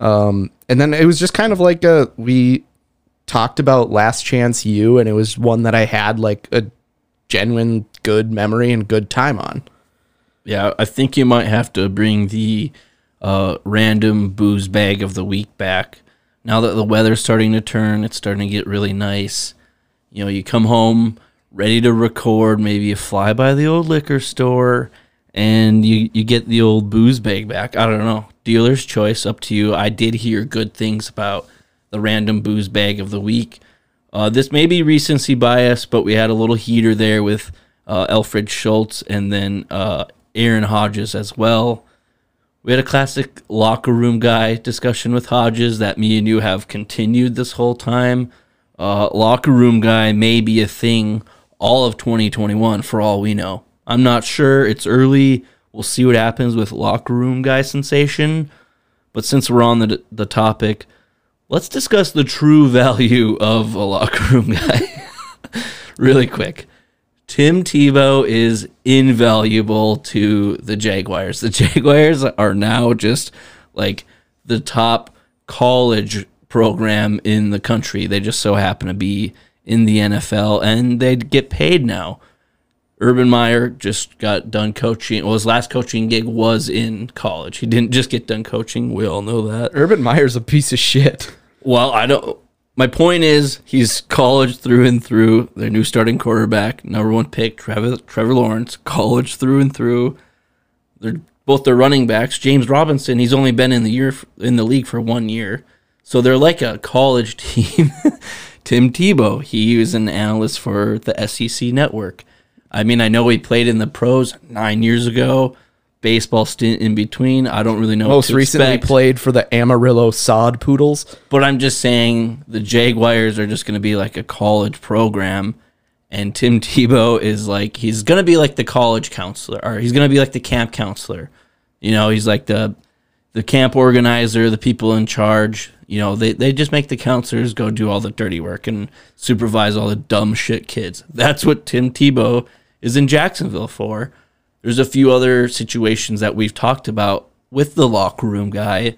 Um, and then it was just kind of like a we talked about Last Chance U, and it was one that I had like a genuine good memory and good time on. Yeah, I think you might have to bring the uh, random booze bag of the week back. Now that the weather's starting to turn, it's starting to get really nice. You know, you come home ready to record, maybe you fly by the old liquor store and you, you get the old booze bag back. I don't know. Dealer's choice, up to you. I did hear good things about the random booze bag of the week. Uh, this may be recency bias, but we had a little heater there with uh, Alfred Schultz and then uh, Aaron Hodges as well. We had a classic locker room guy discussion with Hodges that me and you have continued this whole time. Uh, locker room guy may be a thing all of 2021 for all we know. I'm not sure. It's early. We'll see what happens with locker room guy sensation. But since we're on the, the topic, let's discuss the true *laughs* value of a locker room guy *laughs* really quick. Tim Tebow is invaluable to the Jaguars. The *laughs* Jaguars are now just like the top college program in the country. They just so happen to be in the NFL and they get paid now. Urban Meyer just got done coaching. Well, his last coaching gig was in college. He didn't just get done coaching. We all know that. Urban Meyer's a piece of shit. Well, I don't. My point is, he's college through and through. Their new starting quarterback, number one pick, Trevor Trevor Lawrence, college through and through. They're both their running backs. James Robinson, he's only been in the year in the league for one year, so they're like a college *laughs* team. Tim Tebow, he was an analyst for the SEC network. I mean, I know he played in the pros nine years ago baseball stint in between. I don't really know. Most recently expect. played for the Amarillo Sod Poodles. But I'm just saying the Jaguars are just going to be like a college program, and Tim Tebow is like he's going to be like the college counselor, or he's going to be like the camp counselor. You know, he's like the the camp organizer, the people in charge. You know, they, they just make the counselors go do all the dirty work and supervise all the dumb shit kids. That's what Tim Tebow is in Jacksonville for. There's a few other situations that we've talked about with the locker room guy,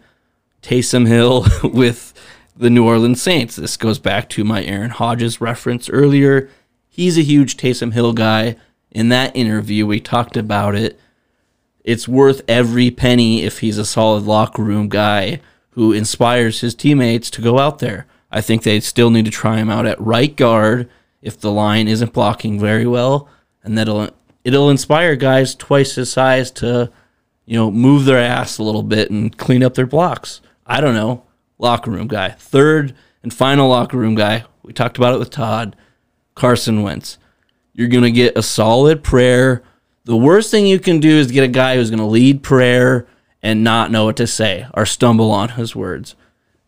Taysom Hill *laughs* with the New Orleans Saints. This goes back to my Aaron Hodges reference earlier. He's a huge Taysom Hill guy. In that interview, we talked about it. It's worth every penny if he's a solid locker room guy who inspires his teammates to go out there. I think they still need to try him out at right guard if the line isn't blocking very well, and that'll it'll inspire guys twice his size to, you know, move their ass a little bit and clean up their blocks. I don't know. Locker room guy. Third and final locker room guy. We talked about it with Todd. Carson Wentz. You're going to get a solid prayer. The worst thing you can do is get a guy who's going to lead prayer and not know what to say or stumble on his words.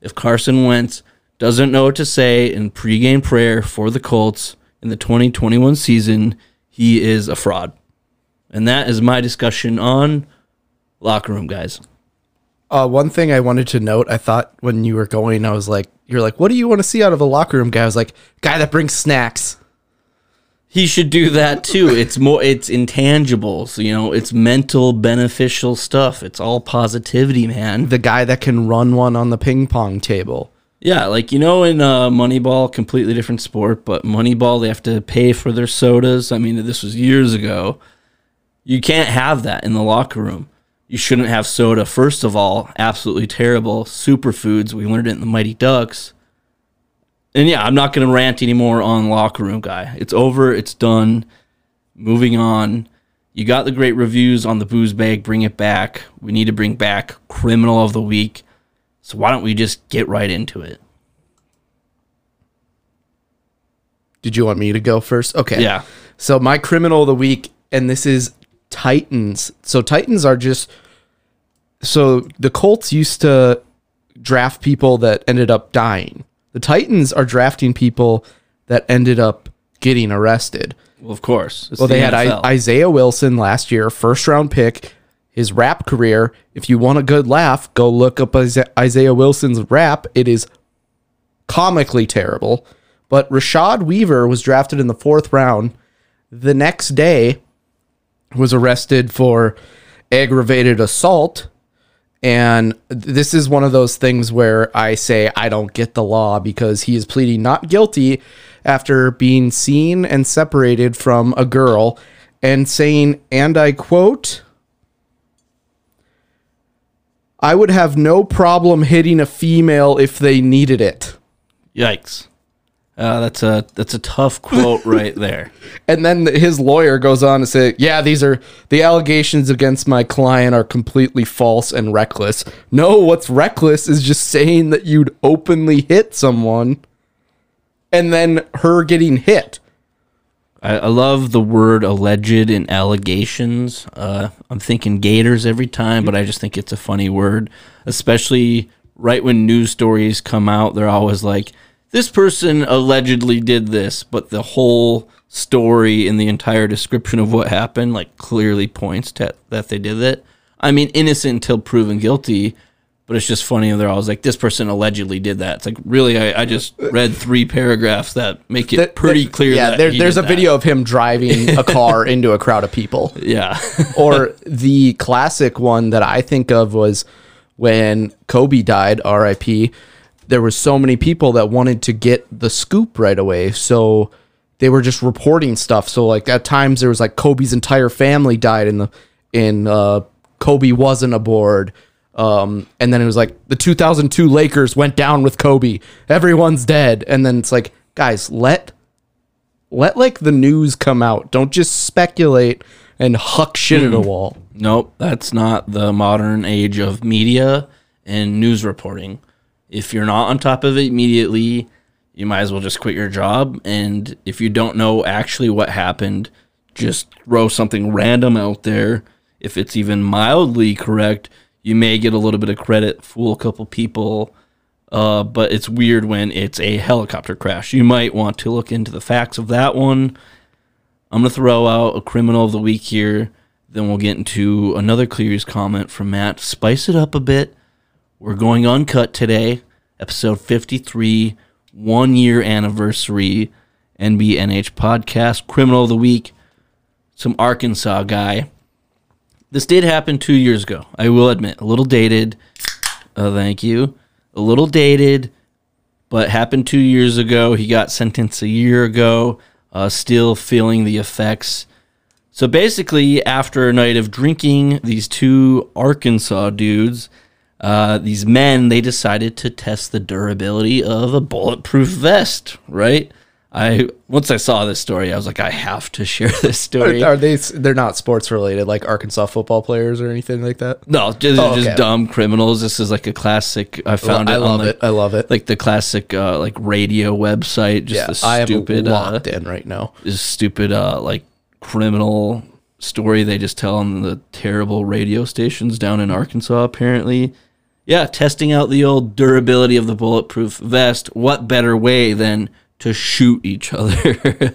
If Carson Wentz doesn't know what to say in pregame prayer for the Colts in the 2021 season, he is a fraud. And that is my discussion on locker room guys. Uh, one thing I wanted to note, I thought when you were going, I was like, you're like, what do you want to see out of a locker room guy? I was like, guy that brings snacks. He should do that too. *laughs* it's more, it's intangibles, you know, it's mental, beneficial stuff. It's all positivity, man. The guy that can run one on the ping pong table. Yeah, like you know, in uh, Moneyball, completely different sport, but Moneyball they have to pay for their sodas. I mean, this was years ago. You can't have that in the locker room. You shouldn't have soda. First of all, absolutely terrible. Superfoods. We learned it in the Mighty Ducks. And yeah, I'm not going to rant anymore on locker room guy. It's over. It's done. Moving on. You got the great reviews on the booze bag. Bring it back. We need to bring back criminal of the week. So why don't we just get right into it? Did you want me to go first? Okay. Yeah. So my criminal of the week, and this is Titans. So Titans are just so the Colts used to draft people that ended up dying. The Titans are drafting people that ended up getting arrested. Well, of course. It's well, the they NFL. had I- Isaiah Wilson last year, first round pick his rap career. If you want a good laugh, go look up Isaiah Wilson's rap. It is comically terrible. But Rashad Weaver was drafted in the fourth round. The next day, was arrested for aggravated assault. And this is one of those things where I say I don't get the law because he is pleading not guilty after being seen and separated from a girl and saying, and I quote, I would have no problem hitting a female if they needed it. Yikes. Uh, that's a that's a tough quote *laughs* right there. and then his lawyer goes on to say, "Yeah, these are the allegations against my client are completely false and reckless. No, what's reckless is just saying that you'd openly hit someone and then her getting hit. I, I love the word alleged and allegations. Uh, I'm thinking gators every time, but I just think it's a funny word, especially right when news stories come out. They're always like, this person allegedly did this, but the whole story and the entire description of what happened like clearly points to that they did it. I mean, innocent until proven guilty. But it's just funny. They're always like, "This person allegedly did that." It's like, really, I, I just read three paragraphs that make it pretty clear. Yeah, that there, he there's a that. video of him driving a *laughs* car into a crowd of people. Yeah, *laughs* or the classic one that I think of was when Kobe died, RIP. There was so many people that wanted to get the scoop right away. So they were just reporting stuff. So like at times there was like Kobe's entire family died in the in uh Kobe wasn't aboard. Um, and then it was like the 2002 Lakers went down with Kobe. Everyone's dead. And then it's like, guys, let let like the news come out. Don't just speculate and huck shit at a wall. Nope, that's not the modern age of media and news reporting. If you're not on top of it immediately, you might as well just quit your job. And if you don't know actually what happened, just throw something random out there. If it's even mildly correct, you may get a little bit of credit, fool a couple people. Uh, but it's weird when it's a helicopter crash. You might want to look into the facts of that one. I'm going to throw out a criminal of the week here. Then we'll get into another Cleary's comment from Matt. Spice it up a bit. We're going uncut today. Episode 53, one year anniversary NBNH podcast. Criminal of the week. Some Arkansas guy. This did happen two years ago. I will admit. A little dated. Uh, thank you. A little dated, but happened two years ago. He got sentenced a year ago. Uh, still feeling the effects. So basically, after a night of drinking, these two Arkansas dudes, uh, these men, they decided to test the durability of a bulletproof vest. Right? I once I saw this story, I was like, I have to share this story. Are, are they? They're not sports related, like Arkansas football players or anything like that. no, just, Oh, just dumb criminals. This is like a classic. I found I it. love on like, it. I love it. Like the classic, uh, like radio website. Just yeah, the I am stupid. uh, locked in right now. this stupid uh like criminal story they just tell on the terrible radio stations down in Arkansas apparently. Yeah, testing out the old durability of the bulletproof vest. What better way than to shoot each other? *laughs*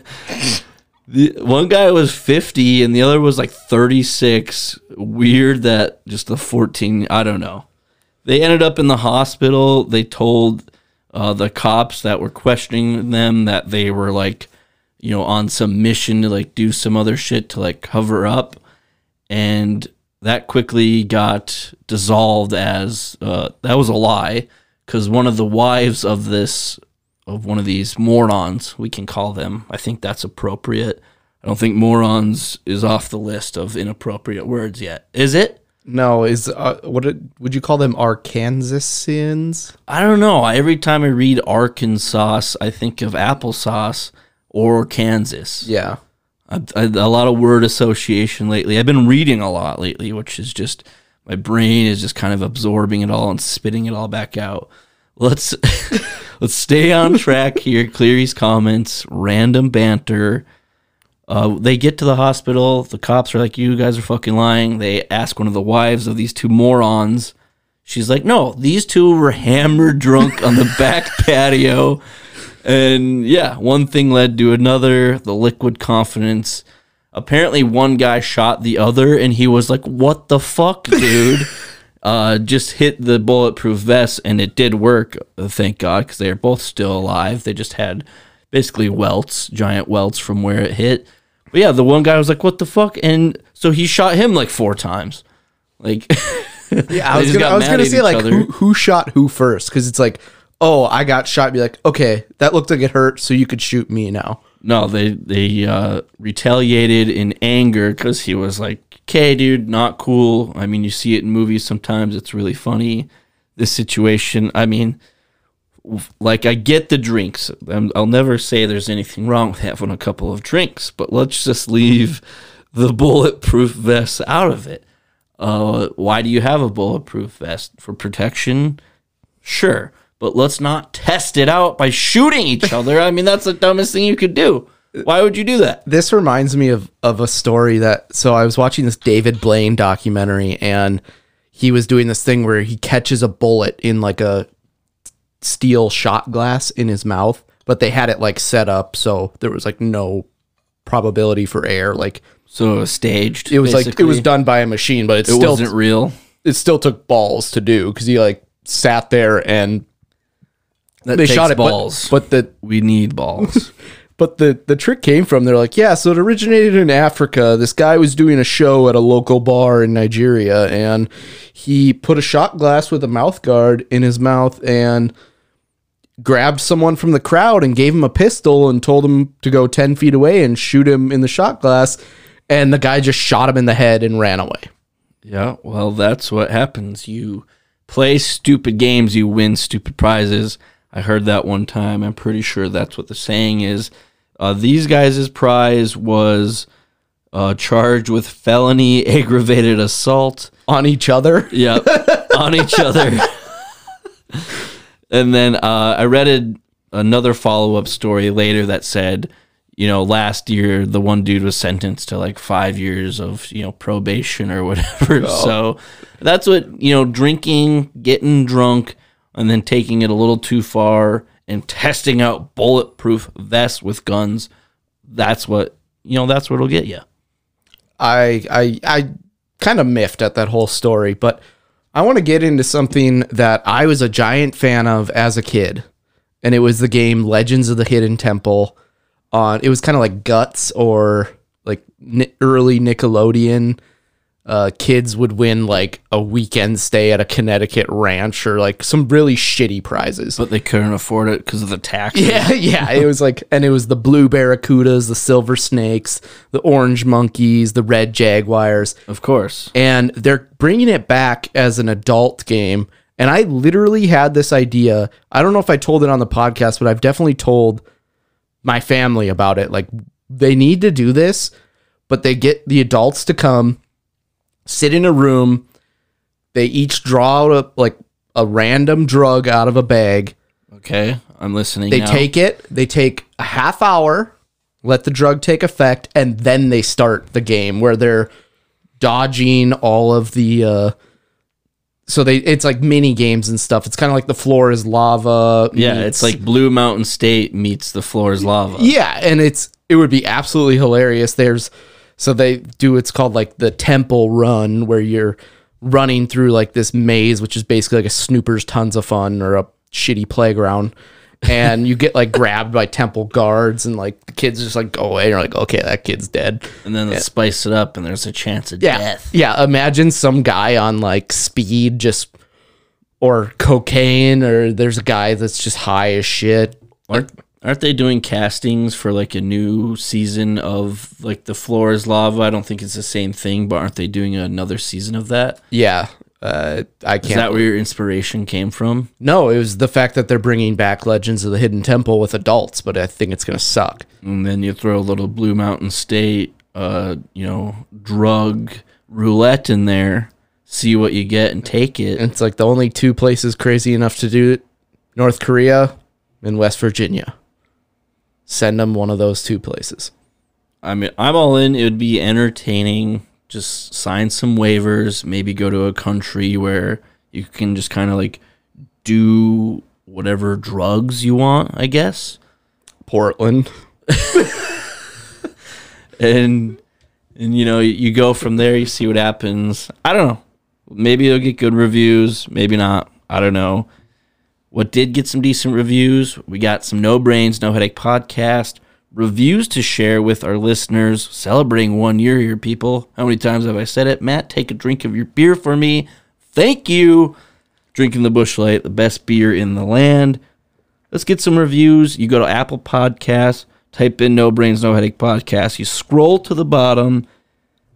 the one guy was 50 and the other was like 36. Weird that just the 14, I don't know. They ended up in the hospital. They told uh, the cops that were questioning them that they were like, you know, on some mission to like do some other shit to like cover up. And that quickly got dissolved as uh, that was a lie because one of the wives of this of one of these morons we can call them i think that's appropriate i don't think morons is off the list of inappropriate words yet is it No, is uh, what it, would you call them? Arkansasians? I don't know. Every time I read Arkansas, I think of applesauce or Kansas. Yeah, I, I, a lot of word association lately. I've been reading a lot lately, which is just my brain is just kind of absorbing it all and spitting it all back out. Let's *laughs* let's stay on track here. Cleary's comments, random banter. Uh, they get to the hospital. The cops are like, "You guys are fucking lying." They ask one of the wives of these two morons. She's like, "No, these two were hammered drunk on the back *laughs* patio." And yeah, one thing led to another. The liquid confidence. Apparently, one guy shot the other, and he was like, "What the fuck, dude?" *laughs* uh, just hit the bulletproof vest, and it did work. Thank God, because they are both still alive. They just had basically welts, giant welts from where it hit. But yeah, the one guy was like, "What the fuck?" And so he shot him like four times. Like, *laughs* yeah. I was gonna, I was gonna say like who, who shot who first? Because it's like, oh, I got shot. Be like, okay, that looked like it hurt, so you could shoot me now. No, they they uh, retaliated in anger because he was like, "Okay, dude, not cool." I mean, you see it in movies sometimes; it's really funny. This situation, I mean, like I get the drinks. I'll never say there's anything wrong with having a couple of drinks, but let's just leave the *laughs* bulletproof vest out of it. Uh, why do you have a bulletproof vest for protection? Sure, but let's not test it out by shooting each *laughs* other. I mean, that's the dumbest thing you could do. Why would you do that? this reminds me of of a story that so I was watching this David Blaine documentary and he was doing this thing where he catches a bullet in like a steel shot glass in his mouth, but they had it like set up so there was like no probability for air. Like So it was staged. it was like it was done by a machine, but it It still wasn't real. it still took balls to do because he like sat there and That they takes shot it, but- balls. but the we need balls. *laughs* But the the trick came from they're like, yeah, so it originated in Africa. This guy was doing a show at a local bar in Nigeria and he put a shot glass with a mouth guard in his mouth and grabbed someone from the crowd and gave him a pistol and told him to go 10 feet away and shoot him in the shot glass and the guy just shot him in the head and ran away. yeah, well, that's what happens. You play stupid games, you win stupid prizes. I heard that one time. I'm pretty sure that's what the saying is. Uh, these guys' prize was uh, charged with felony *laughs* aggravated assault. On each other. Yep, on each *laughs* other. and then uh, I read a, another follow up story later that said, you know, last year the one dude was sentenced to like five years of you know probation or whatever. So that's what you know, drinking, getting drunk, and then taking it a little too far and testing out bulletproof vests with guns. That's what you know. That's what it'll get you. I I I kind of miffed at that whole story, but I want to get into something that I was a giant fan of as a kid, and it was the game Legends of the Hidden Temple. On it was kind of like Guts or like early Nickelodeon. Uh, kids would win like a weekend stay at a Connecticut ranch or like some really shitty prizes. But they couldn't afford it because of the taxes. Yeah, *laughs* yeah. It was like, and it was the blue barracudas, the silver snakes, the orange monkeys, the red jaguars, Of course. and they're bringing it back as an adult game. And I literally had this idea. I don't know if I told it on the podcast, but I've definitely told my family about it. Like, they need to do this, but they get the adults to come, sit in a room. They each draw out a, like a random drug out of a bag. Okay, I'm listening. They now. take it, they take a half hour, let the drug take effect, and then they start the game where they're dodging all of the uh so they it's like mini games and stuff. It's kind of like the floor is lava. Yeah, meets- it's like Blue Mountain State meets the floor is lava. yeah, and it's it would be absolutely hilarious. There's so they do it's called like the temple run where you're running through like this maze, which is basically like a Snoopers Tons of Fun or a shitty playground. And you get like grabbed by temple guards, and like the kids just like go away. And you're like, okay, that kid's dead. And then they spice it up, and there's a chance of Yeah, death. yeah. Imagine some guy on like speed, just or cocaine, or there's a guy that's just high as shit. Aren't, aren't they doing castings for like a new season of like the floor is lava? I don't think it's the same thing, but aren't they doing another season of that? Yeah, uh, I can't. Is that where your inspiration came from? No, it was the fact that they're bringing back Legends of the Hidden Temple with adults, but I think it's gonna suck. And then you throw a little Blue Mountain State, uh, you know, drug roulette in there, see what you get, and take it. And it's like the only two places crazy enough to do it: North Korea and West Virginia. Send them one of those two places. I mean, I'm all in. It would be entertaining. Just sign some waivers. Maybe go to a country where you can just kind of like do whatever drugs you want. I guess. Portland. *laughs* and and you know you go from there you see what happens i don't know maybe it'll get good reviews maybe not i don't know what did get some decent reviews we got some no brains no headache podcast reviews to share with our listeners celebrating one year here people how many times have i said it matt take a drink of your beer for me thank you drinking the Busch Light the best beer in the land let's get some reviews. You go to Apple Podcasts, type in No Brains, No Headache Podcast. You scroll to the bottom,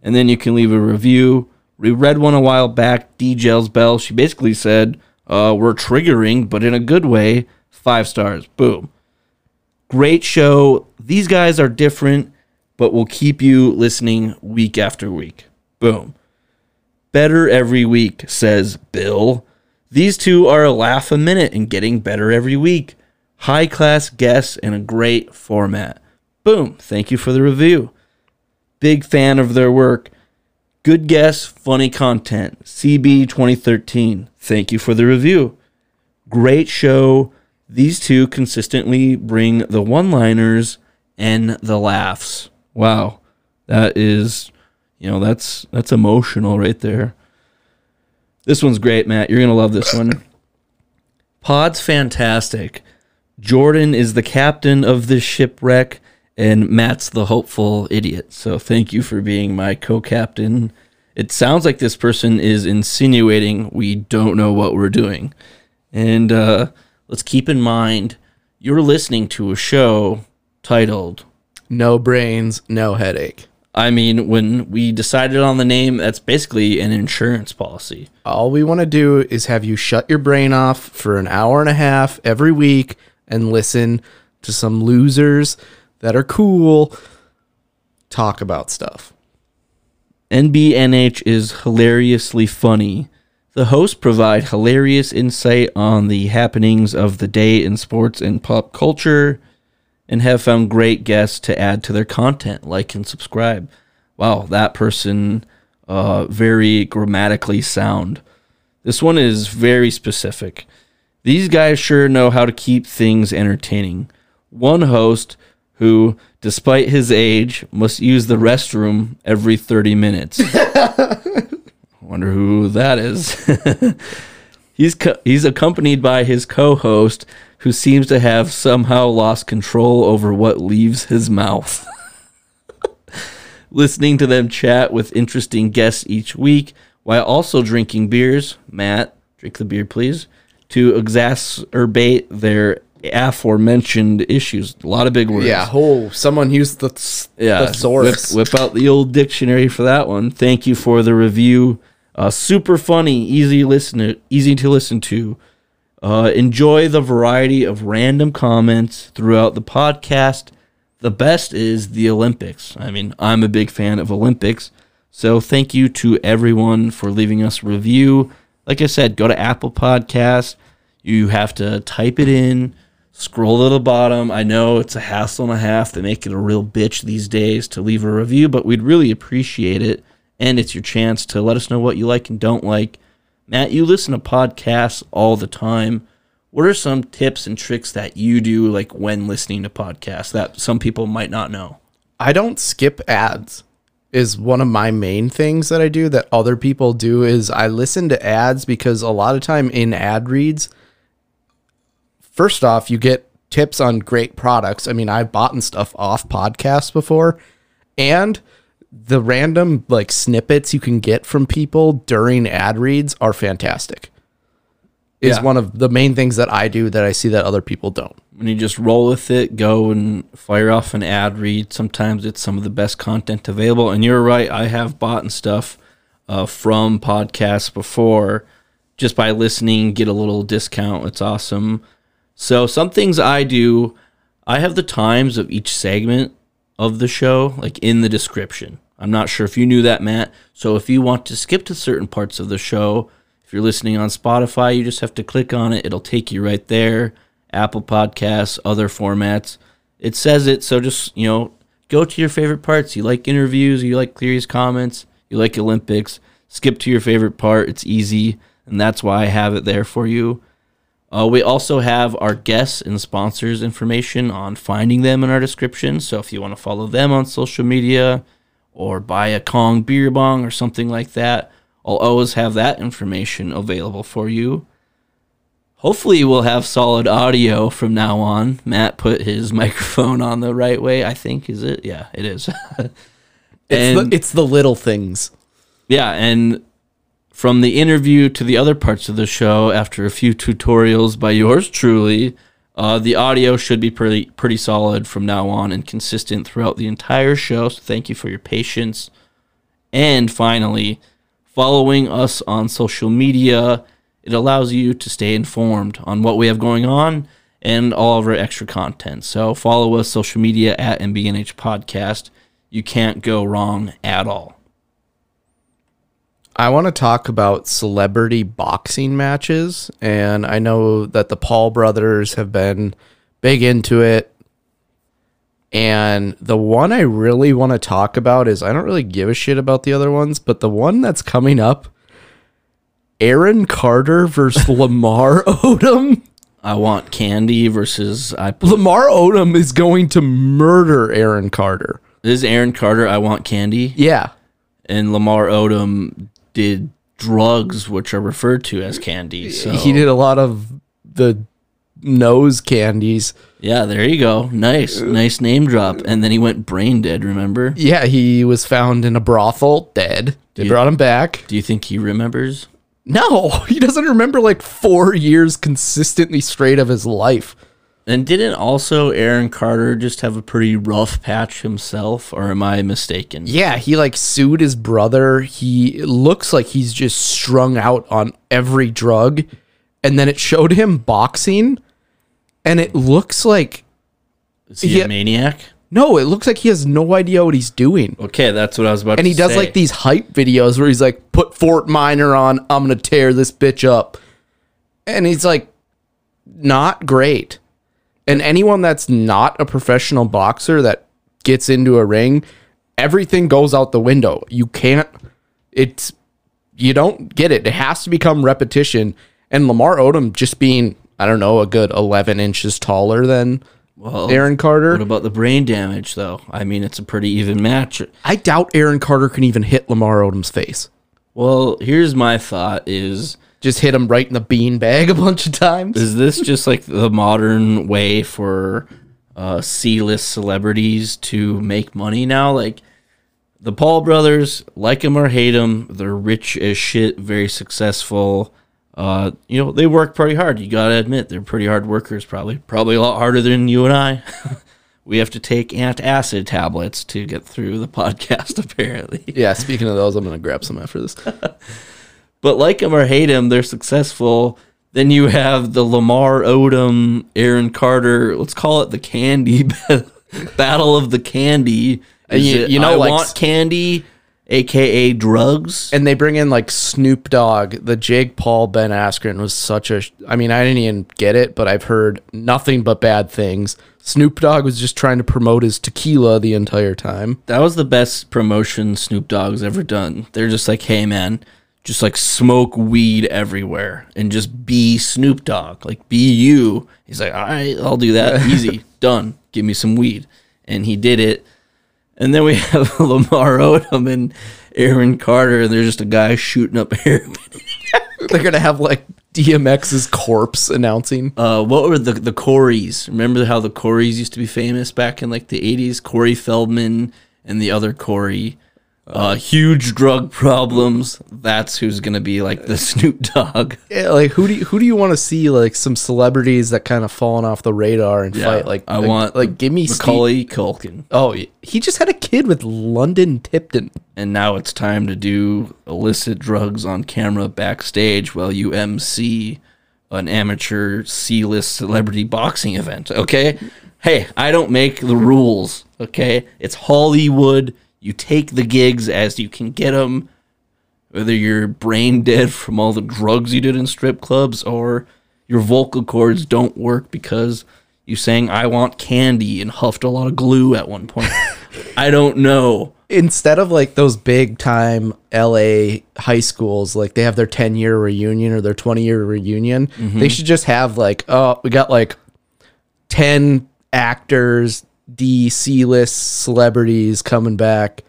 and then you can leave a review. We read one a while back, D. Gels Bell. She basically said, uh, We're triggering, but in a good way. Five stars. Boom. Great show. These guys are different, but will keep you listening week after week. Boom. Better every week, says Bill. These two are a laugh a minute and getting better every week. High class guests and a great format. Boom. Thank you for the review. Big fan of their work. Good guess, funny content. CB 2013. Thank you for the review. Great show. These two consistently bring the one liners and the laughs. Wow. That is, you know, that's that's emotional right there. This one's great, Matt. You're going to love this one. Pod's fantastic. Jordan is the captain of this shipwreck and Matt's the hopeful idiot. So thank you for being my co-captain. It sounds like this person is insinuating we don't know what we're doing. And uh, let's keep in mind you're listening to a show titled No brains, no headache. I mean, when we decided on the name, that's basically an insurance policy. All we want to do is have you shut your brain off for an hour and a half every week and listen to some losers that are cool talk about stuff. NBNH is hilariously funny. The hosts provide hilarious insight on the happenings of the day in sports and pop culture and have found great guests to add to their content. Like and subscribe. Wow, that person uh, very grammatically sound. This one is very specific. These guys sure know how to keep things entertaining. One host who, despite his age, must use the restroom every 30 minutes. I *laughs* wonder who that is. *laughs* he's co- he's accompanied by his co-host who seems to have somehow lost control over what leaves his mouth. *laughs* Listening to them chat with interesting guests each week while also drinking beers, Matt, drink the beer please, to exacerbate their aforementioned issues. A lot of big words. Yeah, oh, someone used the, th- Yeah, thesaurus. Whip, whip out the old dictionary for that one. Thank you for the review. Uh, super funny, easy listen, easy to listen to. Uh, enjoy the variety of random comments throughout the podcast. The best is the Olympics. I mean, I'm a big fan of Olympics. So thank you to everyone for leaving us a review. Like I said, go to Apple Podcast. You have to type it in, scroll to the bottom. I know it's a hassle and a half. They make it a real bitch these days to leave a review, but we'd really appreciate it. And it's your chance to let us know what you like and don't like. Matt, you listen to podcasts all the time. What are some tips and tricks that you do like when listening to podcasts that some people might not know? I don't skip ads is one of my main things that I do that other people do is I listen to ads because a lot of time in ad reads first off you get tips on great products. I mean, I've bought and stuff off podcasts before and the random like snippets you can get from people during ad reads are fantastic. Is Yeah. one of the main things that I do that I see that other people don't. when you just roll with it, go and fire off an ad read. Sometimes it's some of the best content available. And you're right, I have bought and stuff uh, from podcasts before just by listening, get a little discount. It's awesome. So, some things I do, I have the times of each segment of the show, like in the description. I'm not sure if you knew that, Matt. So, if you want to skip to certain parts of the show, if you're listening on Spotify, you just have to click on it. It'll take you right there. Apple Podcasts, other formats. It says it, so just, you know, go to your favorite parts. You like interviews, you like Cleary's comments, you like Olympics. Skip to your favorite part. It's easy, and that's why I have it there for you. Uh, we also have our guests and sponsors information on finding them in our description. So if you want to follow them on social media or buy a Kong beer bong or something like that, I'll always have that information available for you. Hopefully, we'll have solid audio from now on. Matt put his *laughs* microphone on the right way, I think. Is it? Yeah, it is. *laughs* It's And- the, it's the little things. yeah, and from the interview to the other parts of the show, after a few tutorials by yours truly, uh, the audio should be pretty pretty solid from now on and consistent throughout the entire show. So thank you for your patience. And finally, following us on social media, it allows you to stay informed on what we have going on and all of our extra content. So follow us social media at NBNH Podcast. You can't go wrong at all. I want to talk about celebrity boxing matches, and I know that the Paul brothers have been big into it. And the one I really want to talk about is I don't really give a shit about the other ones, but the one that's coming up Aaron Carter versus *laughs* Lamar Odom. I want candy versus I. Lamar Odom is going to murder Aaron Carter. This is Aaron Carter. I want candy, Yeah. and Lamar Odom did drugs, which are referred to as candies. So He did a lot of the nose candies. Yeah, there you go. Nice, uh, nice name drop. And then he went brain dead. Remember? Yeah, he was found in a brothel dead. They brought him back. Do you think he remembers? No, *laughs* he doesn't remember like four years consistently straight of his life. And didn't also Aaron Carter just have a pretty rough patch himself, or am I mistaken? Yeah, he like sued his brother. He looks like he's just strung out on every drug. And then it showed him boxing, and it looks like Is he Yeah. a maniac? no, it looks like he has no idea what he's doing. Okay, that's what I was about And to he does say. like these hype videos where he's like, put Fort Minor on, I'm gonna tear this bitch up. And he's like, not great. And anyone that's not a professional boxer that gets into a ring, everything goes out the window. You can't, it's, you don't get it. It has to become repetition. And Lamar Odom just being, I don't know, a good 11 inches taller than Well, Aaron Carter. What about the brain damage, though? I mean, it's a pretty even match. I doubt Aaron Carter can even hit Lamar Odom's face. Well, here's my thought: is just hit him right in the bean bag *laughs* a bunch of times. is this just like the modern way for uh, C-list celebrities to make money now? Like the Paul brothers, like them or hate them, they're rich as shit, very successful. Uh, you know, they work pretty hard. You gotta admit, they're pretty hard workers. Probably, probably a lot harder than you and I. *laughs* we have to take antacid tablets to get through the *laughs* podcast, apparently. Yeah, speaking of those, I'm gonna grab some after this. But like him or hate him, they're successful. Then you have the Lamar Odom, Aaron Carter. Let's call it the candy *laughs* battle of the candy. And you- it, you know, I like- want candy, aka drugs. And they bring in like Snoop Dogg. The Jake Paul Ben Askren was such a. I mean, I didn't even get it, but I've heard nothing but bad things. Snoop Dogg was just trying to promote his tequila the entire time. That was the best promotion Snoop Dogg's ever done. They're just like, hey man, just like smoke weed everywhere and just be Snoop Dogg, like be you. He's like, all right, I'll do that. *laughs* Easy, done. Give me some weed, and he did it. And then we *laughs* have Lamar Odom and Aaron Carter, and there's just a guy shooting up *laughs* heroin. They're gonna have like DMX's corpse announcing. Uh, what were the the Coreys? Remember how the Coreys used to be famous back in like the '80s? Corey Feldman and the other Corey. Uh, huge drug problems. That's who's gonna be like the *laughs* Snoop Dogg. Yeah, like who do you, who do you want to see like some celebrities that kind of fallen off the radar and fight? Like I like, want like give me Steve- Macaulay Culkin, Oh, he just had a kid with London Tipton. and now it's time to do illicit drugs on camera backstage while you MC an amateur C-list celebrity boxing event. Okay, hey, I don't make the rules. Okay, it's Hollywood. You take the gigs as you can get them. Whether you're brain dead from all the drugs you did in strip clubs or your vocal cords don't work because you sang I want candy and huffed a lot of glue at one point. *laughs* I don't know. instead of like those big time LA high schools, like they have their 10 year reunion or their 20 year reunion, they mm-hmm. should just have like, oh, we got like 10 actors, D, C list celebrities coming back.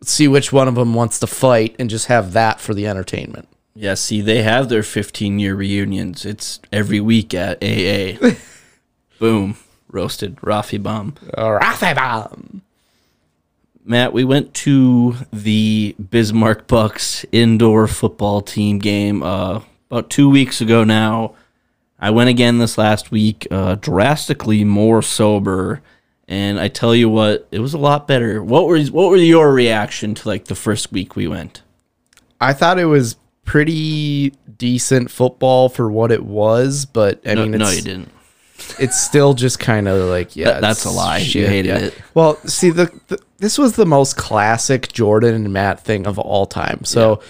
Let's see which one of them wants to fight and just have that for the entertainment. Yeah, see, they have their 15 year reunions. It's every week at AA. *laughs* Boom. Roasted. Rafi bomb. Rafa Matt, we went to the Bismarck Bucks indoor football team game uh, about two weeks ago now. I went again this last week, uh, drastically more sober, and I tell you what, it was a lot better. What were what were your reaction to like the first week we went? I thought it was pretty decent football for what it was, but I No, mean, no, it's, you didn't. *laughs* it's still just kind of like yeah That- that's a lie. You hated it. well see the, the this was the most classic jordan and matt thing of all time so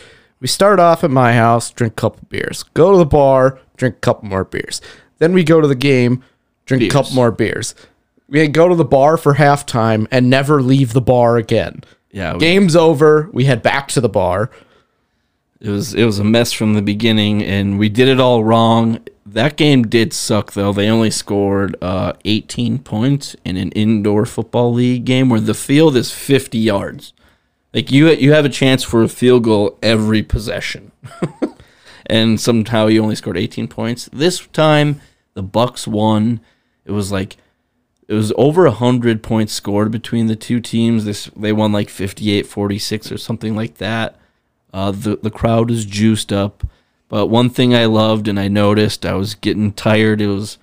We start off at my house, drink a couple beers. Go to the bar, drink a couple more beers. Then we go to the game, drink a couple more beers. We had go to the bar for halftime and never leave the bar again. Yeah, we- Game's over. We head back to the bar. It was it was a mess from the beginning, and we did it all wrong. That game did suck though. They only scored uh, 18 points in an indoor football league game where the field is 50 yards. Like you you have a chance for a field goal every possession, *laughs* and somehow you only scored 18 points. This time the Bucks won. It was like it was over 100 points scored between the two teams. This they won like 58-46 or something like that. Uh, the the crowd is juiced up. But one thing I loved and I noticed, I was getting tired. It was,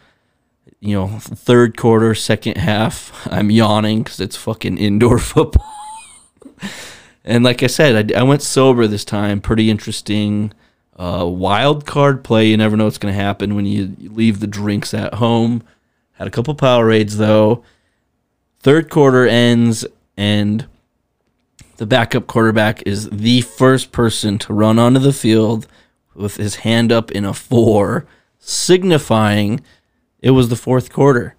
you know, third quarter, second half. *laughs* I'm yawning because it's fucking indoor *laughs* football. and like I said, I, I went sober this time. Pretty interesting. Uh, wild card play. You never know what's going to happen when you leave the drinks at home. Had a couple Powerades though. Third quarter ends and the backup quarterback is the first person to run onto the field with his hand up in a four, signifying it was the fourth quarter.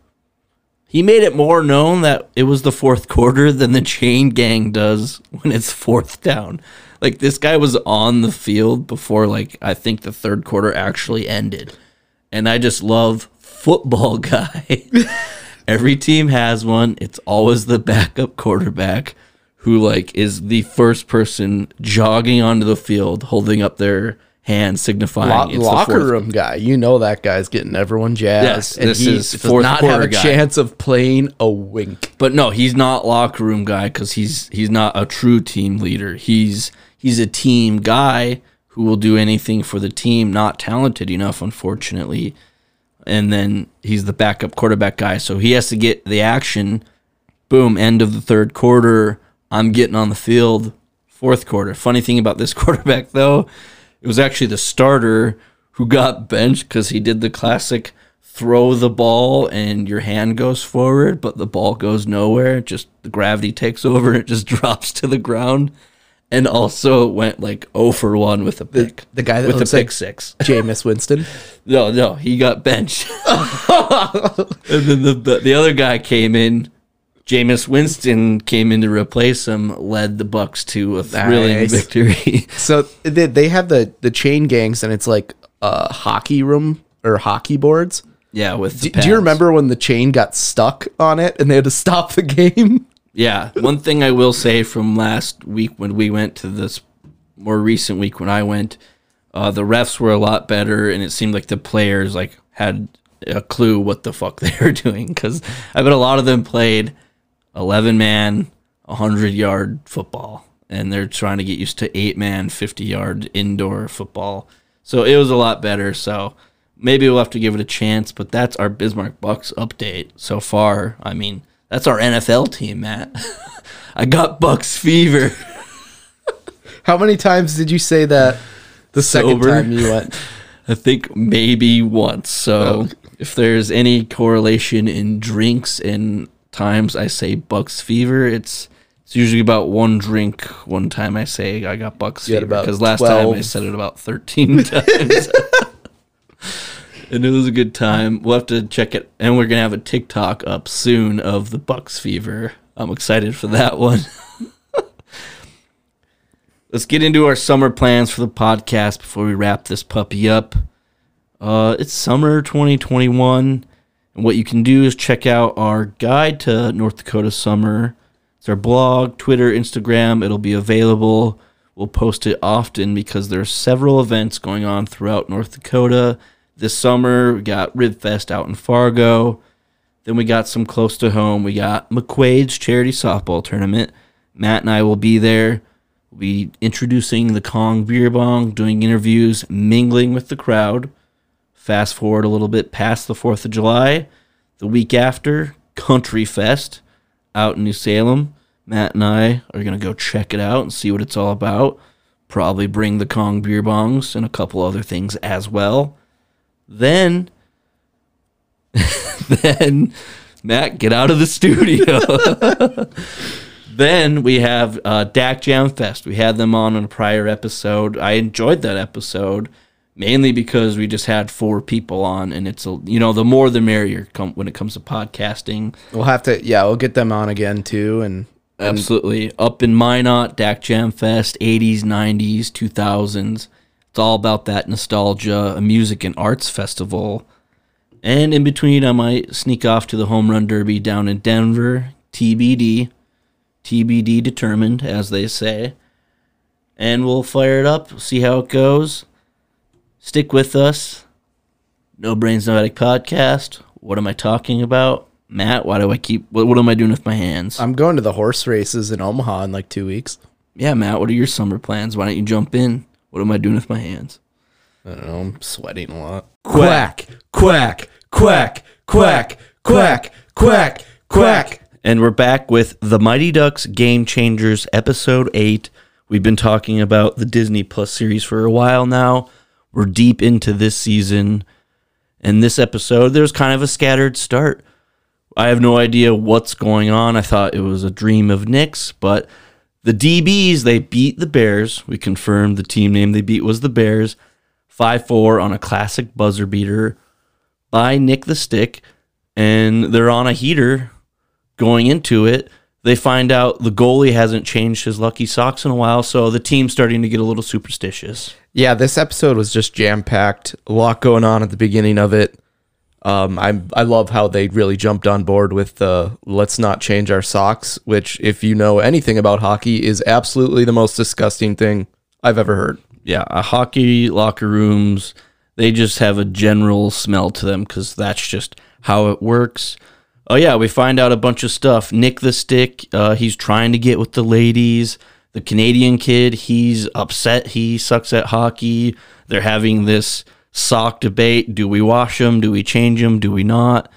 He made it more known that it was the fourth quarter than the chain gang does when it's fourth down. Like this guy was on the field before like I think the third quarter actually ended. And I just love football *laughs* guy. Every team has one. It's always the backup quarterback who like is the first person jogging onto the field holding up their hand signifying Lo- locker room guy. You know that guy's getting everyone jazzed. Yes, and this he is does not have a guy. chance of playing a wink. But no, he's not locker room guy because he's he's not a true team leader. He's he's a team guy who will do anything for the team. Not talented enough, unfortunately. And then he's the backup quarterback guy, so he has to get the action. Boom! End of the third quarter. I'm getting on the field. Fourth quarter. Funny thing about this *laughs* quarterback though, it was actually the starter who got benched because he did the classic throw the ball and your hand goes forward, but the ball goes nowhere. Just the gravity takes over and it just *laughs* drops to the ground. And also went like 0 for 1 with a pick. the guy that with a looks pick like- six. *laughs* Jameis Winston. No, no, he got benched. *laughs* and then the, the the other guy came in. Jameis Winston came in to replace him, led the Bucks to a thrilling Nice. victory. *laughs* So they, they have the the chain gangs, and it's like uh, hockey room or hockey boards. yeah, with the Do, do you remember when the chain got stuck on it and they had to stop the game? Yeah, one thing I will say from last week when we went to this more recent week when I went, uh, the refs were a lot better, and it seemed like the players like had a clue what the fuck *laughs* they were doing because I bet a lot of them played eleven man, hundred yard football, and they're trying to get used to eight man, fifty yard indoor football. So it was a lot better. So maybe we'll have to give it a chance. But that's our Bismarck Bucks update so far. I mean, that's our NFL team, Matt. *laughs* I got Bucks fever. *laughs* How many times did you say that the *laughs* second time you went? I think maybe once. So Oh. if there's any correlation in drinks and times I say Bucks fever, it's it's usually about one drink. One time I say I got Bucks You fever because last time I said it about thirteen times. And it was a good time. We'll have to check it, and we're gonna have a TikTok up soon of the Bucks fever. I'm excited for that one. *laughs* Let's get into our summer plans for the podcast before we wrap this puppy up. Uh, it's summer 2021, and what you can do is check out our guide to North Dakota summer. It's our blog, Twitter, Instagram. It'll be available. We'll post it often because there are several events going on throughout North Dakota. This summer, we got Ribfest out in Fargo. Then we got some close to home. We got McQuade's charity softball tournament. Matt and I will be there. We'll be introducing the Kong Beer Bong, doing interviews, mingling with the crowd. Fast forward a little bit past the 4th of July. The week after, Country Fest out in New Salem. Matt and I are going to go check it out and see what it's all about. Probably bring the Kong beer bongs and a couple other things as well. Then, *laughs* then, Matt, get out of the studio. *laughs* Then we have uh, Dak Jam Fest. We had them on in a prior episode. I enjoyed that episode mainly because we just had four people on, and it's a you know the more the merrier come, when it comes to podcasting. We'll have to, yeah, we'll get them on again too. And Absolutely. Up in Minot, Dak Jam Fest, 80s, 90s, 2000s. It's all about that nostalgia, a music and arts festival. And in between, I might sneak off to the Home Run Derby down in Denver, TBD. TBD determined, as they say. And we'll fire it up, see how it goes. Stick with us. No Brains No Attic podcast. What am I talking about? Matt, why do I keep. What, what am I doing with my hands? I'm going to the horse races in Omaha in like two weeks. Yeah, Matt, what are your summer plans? Why don't you jump in? What am I doing with my hands? I don't know. I'm sweating a lot. Quack, quack, quack, quack, quack, quack, quack. And we're back with The Mighty Ducks Game Changers, Episode 8. We've been talking about the Disney Plus series for a while now. We're deep into this season. And this episode, there's kind of a scattered start. I have no idea what's going on. I thought it was a dream of Nick's, but the DBs, they beat the Bears. We confirmed the team name they beat was the Bears. 5 4 on a classic buzzer beater by Nick the Stick. And they're on a heater going into it. They find out the goalie hasn't changed his lucky socks in a while, so the team's starting to get a little superstitious. Yeah, this episode was just jam packed. A lot going on at the beginning of it. Um, I I love how they really jumped on board with the let's not change our socks, which, if you know anything about hockey, is absolutely the most disgusting thing I've ever heard. yeah, uh, hockey locker rooms, they just have a general smell to them because that's just how it works. Oh, yeah, we find out a bunch of stuff. Nick the Stick, uh, he's trying to get with the ladies. The Canadian kid, he's upset he sucks at hockey. They're having this sock debate. Do we wash them? Do we change them? Do we not?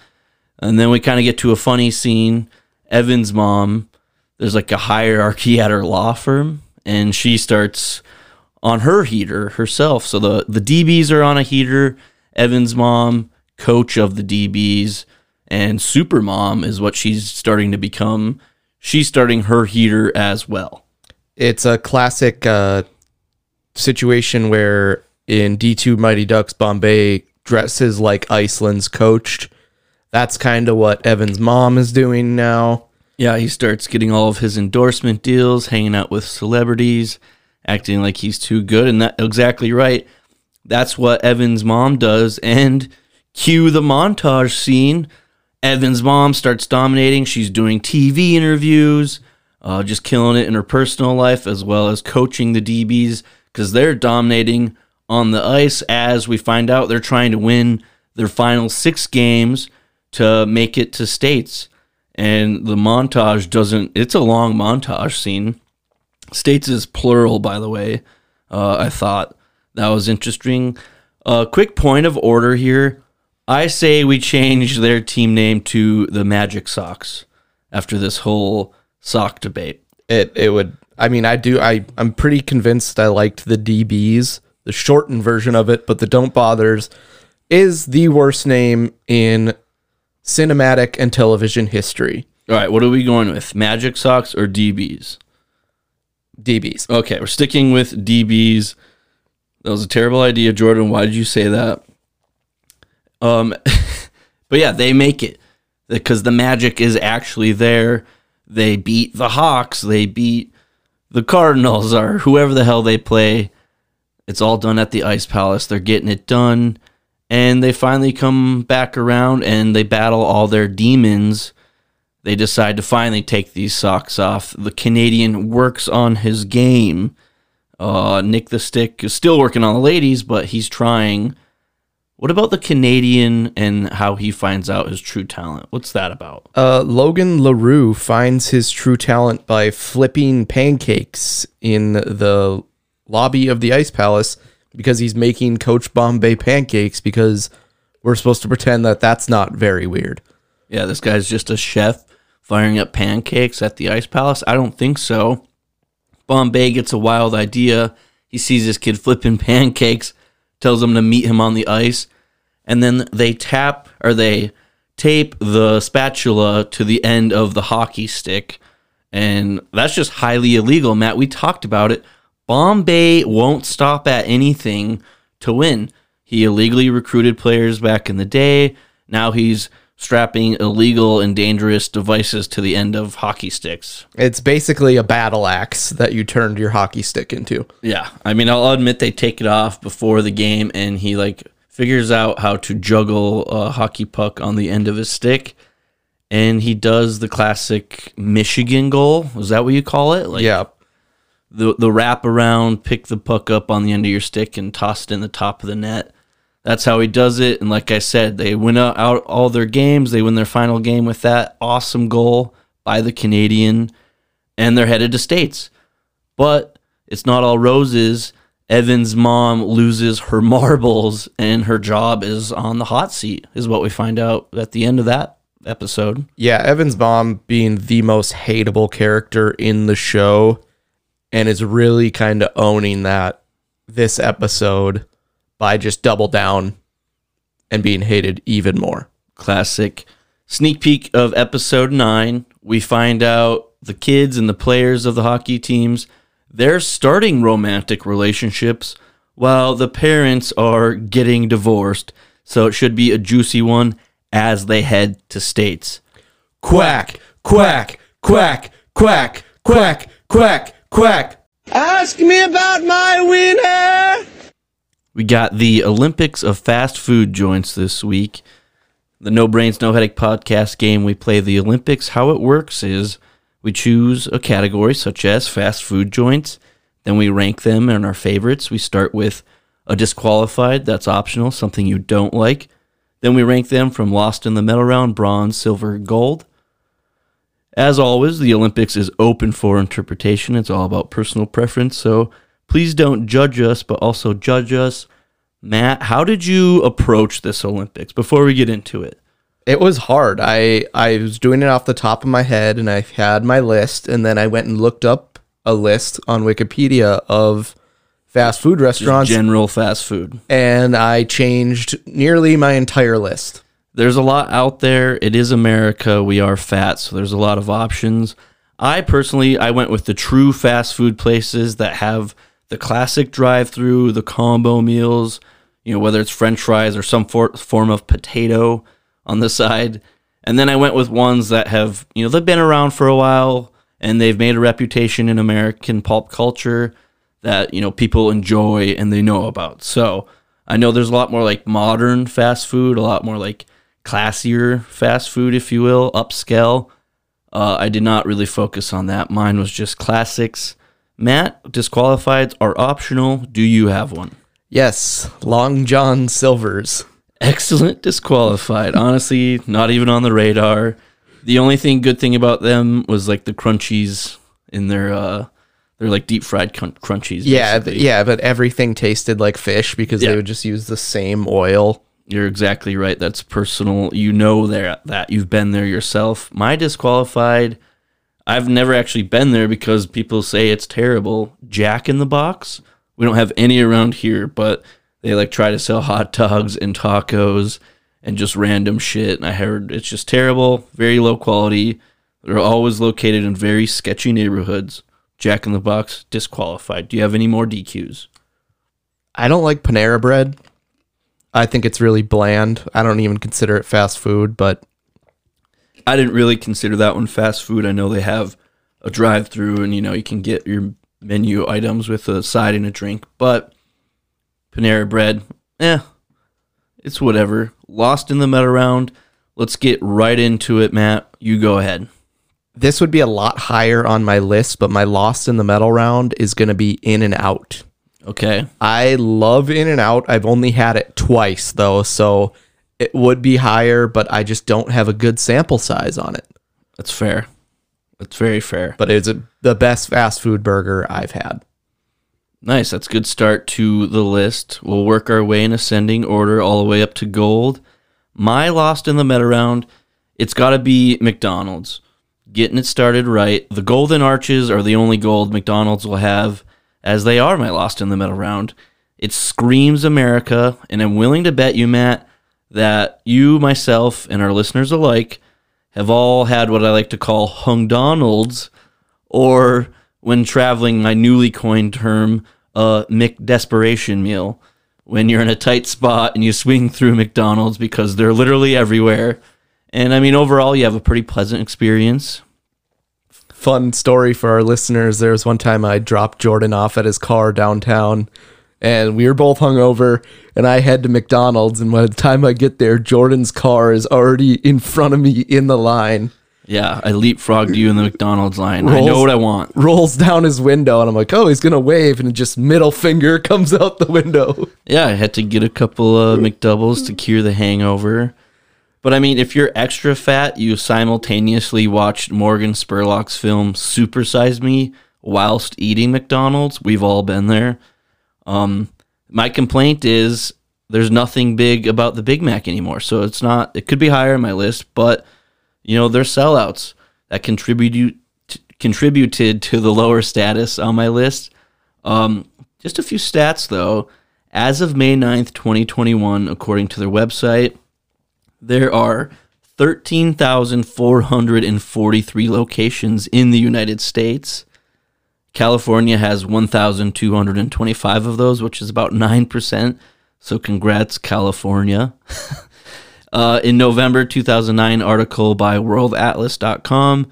And then we kind of get to a funny scene. Evan's mom, there's like a hierarchy at her law firm, and she starts on her heater herself. So the the DBs are on a heater. Evan's mom, coach of the DBs, and super mom is what she's starting to become. She's starting her heater as well. It's a classic uh, situation where in D2 Mighty Ducks, Bombay dresses like Iceland's coach. That's kind of what Evan's mom is doing now. Yeah, he starts getting all of his endorsement deals, hanging out with celebrities, acting like he's too good, and that exactly right. That's what Evan's mom does. And cue the montage scene. Evan's mom starts dominating. She's doing TV interviews, uh, just killing it in her personal life as well as coaching the DBs because they're dominating on the ice. As we find out, they're trying to win their final six games to make it to states. And the montage doesn't, it's a long montage scene. States is plural, by the way. Uh, I thought that was interesting. A quick point of order here. I say we change their team name to the Magic Sox after this whole sock debate. It it would. I mean, I do. I I'm pretty convinced I liked the DBs, the shortened version of it, but the Don't Bothers is the worst name in cinematic and television history. All right, what are we going with? Magic socks or DBs? DBs. Okay, we're sticking with DBs. That was a terrible idea, Jordan. Why did you say that? Um, *laughs* but yeah, they make it because the magic is actually there. They beat the Hawks. They beat the Cardinals or whoever the hell they play. It's all done at the Ice Palace. They're getting it done. And they finally come back around and they battle all their demons. They decide to finally take these socks off. The Canadian works on his game. Uh, Nick the Stick is still working on the ladies, but he's trying. What about the Canadian and how he finds out his true talent? What's that about? Uh, Logan LaRue finds his true talent by flipping pancakes in the lobby of the Ice Palace because he's making Coach Bombay pancakes because we're supposed to pretend that that's not very weird. Yeah, this guy's just a chef firing up pancakes at the Ice Palace. I don't think so. Bombay gets a wild idea. He sees this kid flipping *laughs* pancakes, tells him to meet him on the ice, and then they tap or they tape the spatula to the end of the hockey stick And that's just highly illegal, Matt. We talked about it. Bombay won't stop at anything to win. He illegally recruited players back in the day. Now he's strapping illegal and dangerous devices to the end of hockey sticks. It's basically a battle axe that you turned your hockey stick into. Yeah, I mean, I'll admit they take it off before the game, and he like figures out how to juggle a hockey puck on the end of his stick, and he does the classic Michigan goal. Is that what you call it? Like yeah. The the wrap around, pick the puck up on the end of your stick, and toss it in the top of the net. That's how he does it. And like I said, they win out all their games. They win their final game with that awesome goal by the Canadian, and they're headed to states. But it's not all roses. Evan's mom loses her *laughs* marbles, and her job is on the hot seat. Is what we find out at the end of that episode. Yeah, Evan's mom being the most hateable character in the show and is really kind of owning that this episode by just double down and being hated even more. classic sneak peek of episode 9 we find out the kids and the players of the hockey teams they're starting romantic relationships while the parents are getting divorced so it should be a juicy one as they head to states Quack, quack, quack, quack, quack, quack, quack. Ask me about my winner. We got the Olympics of fast food joints this week. The No Brains, No Headache podcast game, we play the Olympics. How it works is we choose a category such as fast food joints, then we rank them in our favorites. We start with a disqualified, that's optional, something you don't like. Then we rank them from lost in the medal round, bronze, silver, gold. As always, the Olympics is open for interpretation. It's all about personal preference. So please don't judge us, but also judge us. Matt, how did you approach this Olympics before we get into it? It was hard. I I was doing it off the top of my head and I had my list and then I went and looked up a list on Wikipedia of fast food Just restaurants general fast food. and I changed nearly my entire list. There's a lot out there. It is America. We are fat, so there's a lot of options. I personally, I went with the true fast food places that have the classic drive-through, the combo meals. You know, whether it's French fries or some for- form of potato on the side. And then I went with ones that have, you know, they've been around for a while and they've made a reputation in American pulp culture that, you know, people enjoy and they know about. So I know there's a lot more like modern fast food, a lot more like classier fast food, if you will, upscale. Uh, I did not really focus on that. Mine was just classics. Matt, disqualifieds are optional. Do you have one? Yes, Long John Silver's. Excellent disqualified. Honestly, not even on the radar. The only thing good thing about them was like the crunchies in their uh they're like deep fried crun- crunchies. Yeah, basically. yeah, but everything tasted like fish because Yeah. they would just use the same oil. You're exactly right. That's personal. You know there that you've been there yourself. My disqualified. I've never actually been there because people say it's terrible. Jack in the Box. We don't have any around here, but they like try to sell hot dogs and tacos and just random shit. And I heard it's just terrible, very low quality. They're always located in very sketchy neighborhoods. Jack in the Box disqualified. Do you have any more DQs? I don't like Panera bread. I think it's really bland. I don't even consider it fast food, but I didn't really consider that one fast food. I know they have a drive through and you know you can get your menu items with a side and a drink, but Panera bread, eh, it's whatever. Lost in the meta round. Let's get right into it, Matt. You go ahead. this would be a lot higher on my list, but my lost in the medal round is going to be In and Out. Okay. I love In and Out. I've only had it twice though, so it would be higher, but I just don't have a good sample size on it. That's fair. That's very fair. But it's a, the best fast food burger I've had. Nice. That's a good start to the list. We'll work our way in ascending order all the way up to gold. My lost in the meta round, it's got to be McDonald's. Getting it started right. The golden arches are the only gold McDonald's will have, as they are my lost in the middle round. It screams America, and I'm willing to bet you, Matt, that you, myself, and our listeners alike have all had what I like to call hung Donalds or when traveling, my newly coined term, a McDesperation meal. When you're in a tight spot and you swing through McDonald's because they're literally everywhere. And I mean, overall, you have a pretty pleasant experience. Fun story for our listeners. There was one time I dropped Jordan off at his car downtown, and we were both hungover. And I head to McDonald's, and by the time I get there, Jordan's car is already in front of me in the line. Yeah, I leapfrogged you in the McDonald's line. I know what I want. Rolls down his window, and I'm like, "Oh, he's gonna wave," and just middle finger *laughs* comes out the window. Yeah, I had to get a couple of McDoubles to cure the hangover. But I mean, if you're extra fat, you simultaneously watched Morgan Spurlock's film Super Size Me whilst eating McDonald's. We've all been there. Um, my complaint is there's nothing big about the Big Mac anymore. So it's not, it could be higher on my list, but you know, they're sellouts that contribute contributed to the lower status on my list. Um, just a few stats though. As of May 9th, 2021, according to their website, there are 13,443 locations in the United States. California has 1,225 of those, which is about 9%. So congrats, California. *laughs* uh, in November 2009 article by worldatlas.com,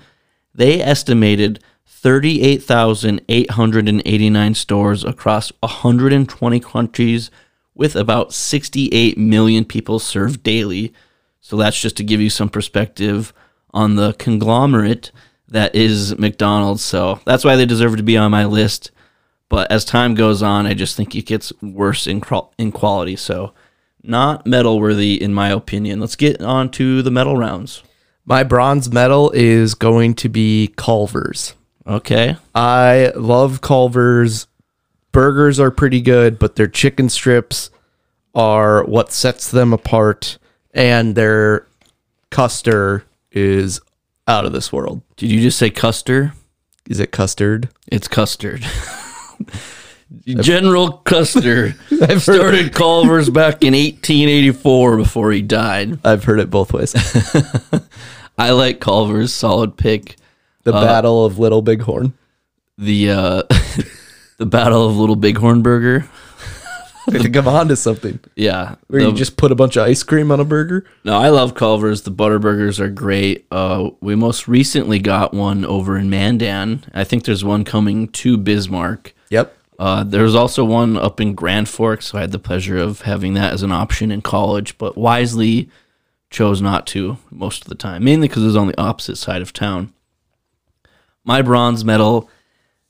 they estimated 38,889 stores across 120 countries with about 68 million people served daily. So that's just to give you some perspective on the conglomerate that is McDonald's. So that's why they deserve to be on my list. But as time goes on, I just think it gets worse in, in quality. So not medal worthy, in my opinion. Let's get on to the medal rounds. My bronze medal is going to be Culver's. Okay. I love Culver's. Burgers are pretty good, but their chicken strips are what sets them apart, and their custard is out of this world. Did you just say custard? Is it custard? It's custard. *laughs* General Custer *laughs* I've heard- started Culver's back in 1884 before he died. I've heard it both ways. *laughs* I like Culver's solid pick. The Battle of Little Bighorn. The uh, the Battle of Little Bighorn Burger. I think I'm onto something. Yeah, Where the- you just put a bunch of ice cream on a burger. no, I love Culver's. The butter burgers are great. Uh, we most recently got one over in Mandan. I think there's one coming to Bismarck. Yep. Uh, there's also one up in Grand Forks, so I had the pleasure of having that as an option in college, but wisely chose not to most of the time, mainly because it was on the opposite side of town. My bronze medal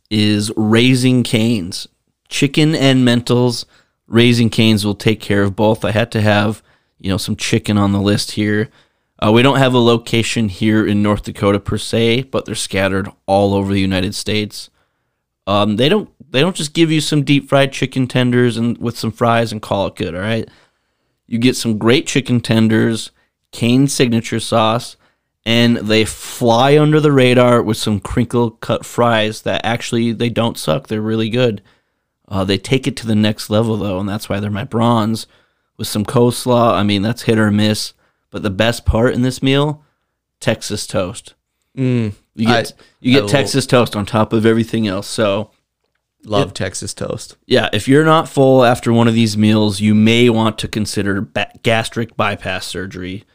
is Raising Cane's. Chicken and Mentals. Raising Cane's will take care of both. I had to have, you know, some chicken on the list here. Uh, we don't have a location here in North Dakota per se, but they're scattered all over the United States. Um, they don't they don't just give you some deep fried chicken tenders and with some fries and call it good. All right, you get some great chicken tenders, Cane signature sauce, and they fly under the radar with some crinkle cut fries that actually they don't suck. They're really good. Uh, they take it to the next level though, and that's why they're my bronze. With some coleslaw, I mean that's hit or miss. But the best part in this meal, Texas toast. You get I- you get Texas toast on top of everything else. So Love Texas toast. yeah, if you're not full after one of these meals, you may want to consider ba- gastric bypass surgery.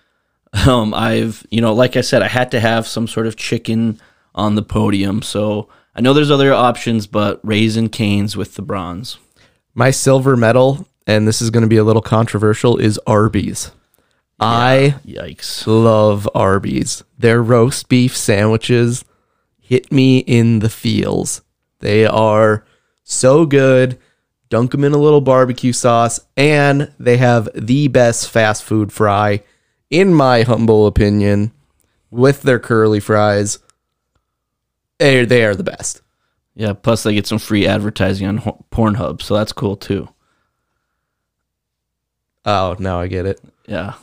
Um, I've, you know, like I said, I had to have some sort of chicken on the podium. So I know there's other options, but Raising Cane's with the bronze. My silver medal, and this is going to be a little controversial, is Arby's. I Yikes. love Arby's. Their roast beef sandwiches hit me in the feels. They are so good. Dunk them in a little barbecue sauce, and they have the best fast food fry, in my humble opinion, with their curly fries. They they are the best. Yeah, plus they get some free advertising on Pornhub, so that's cool too. Oh, now I get it. Yeah.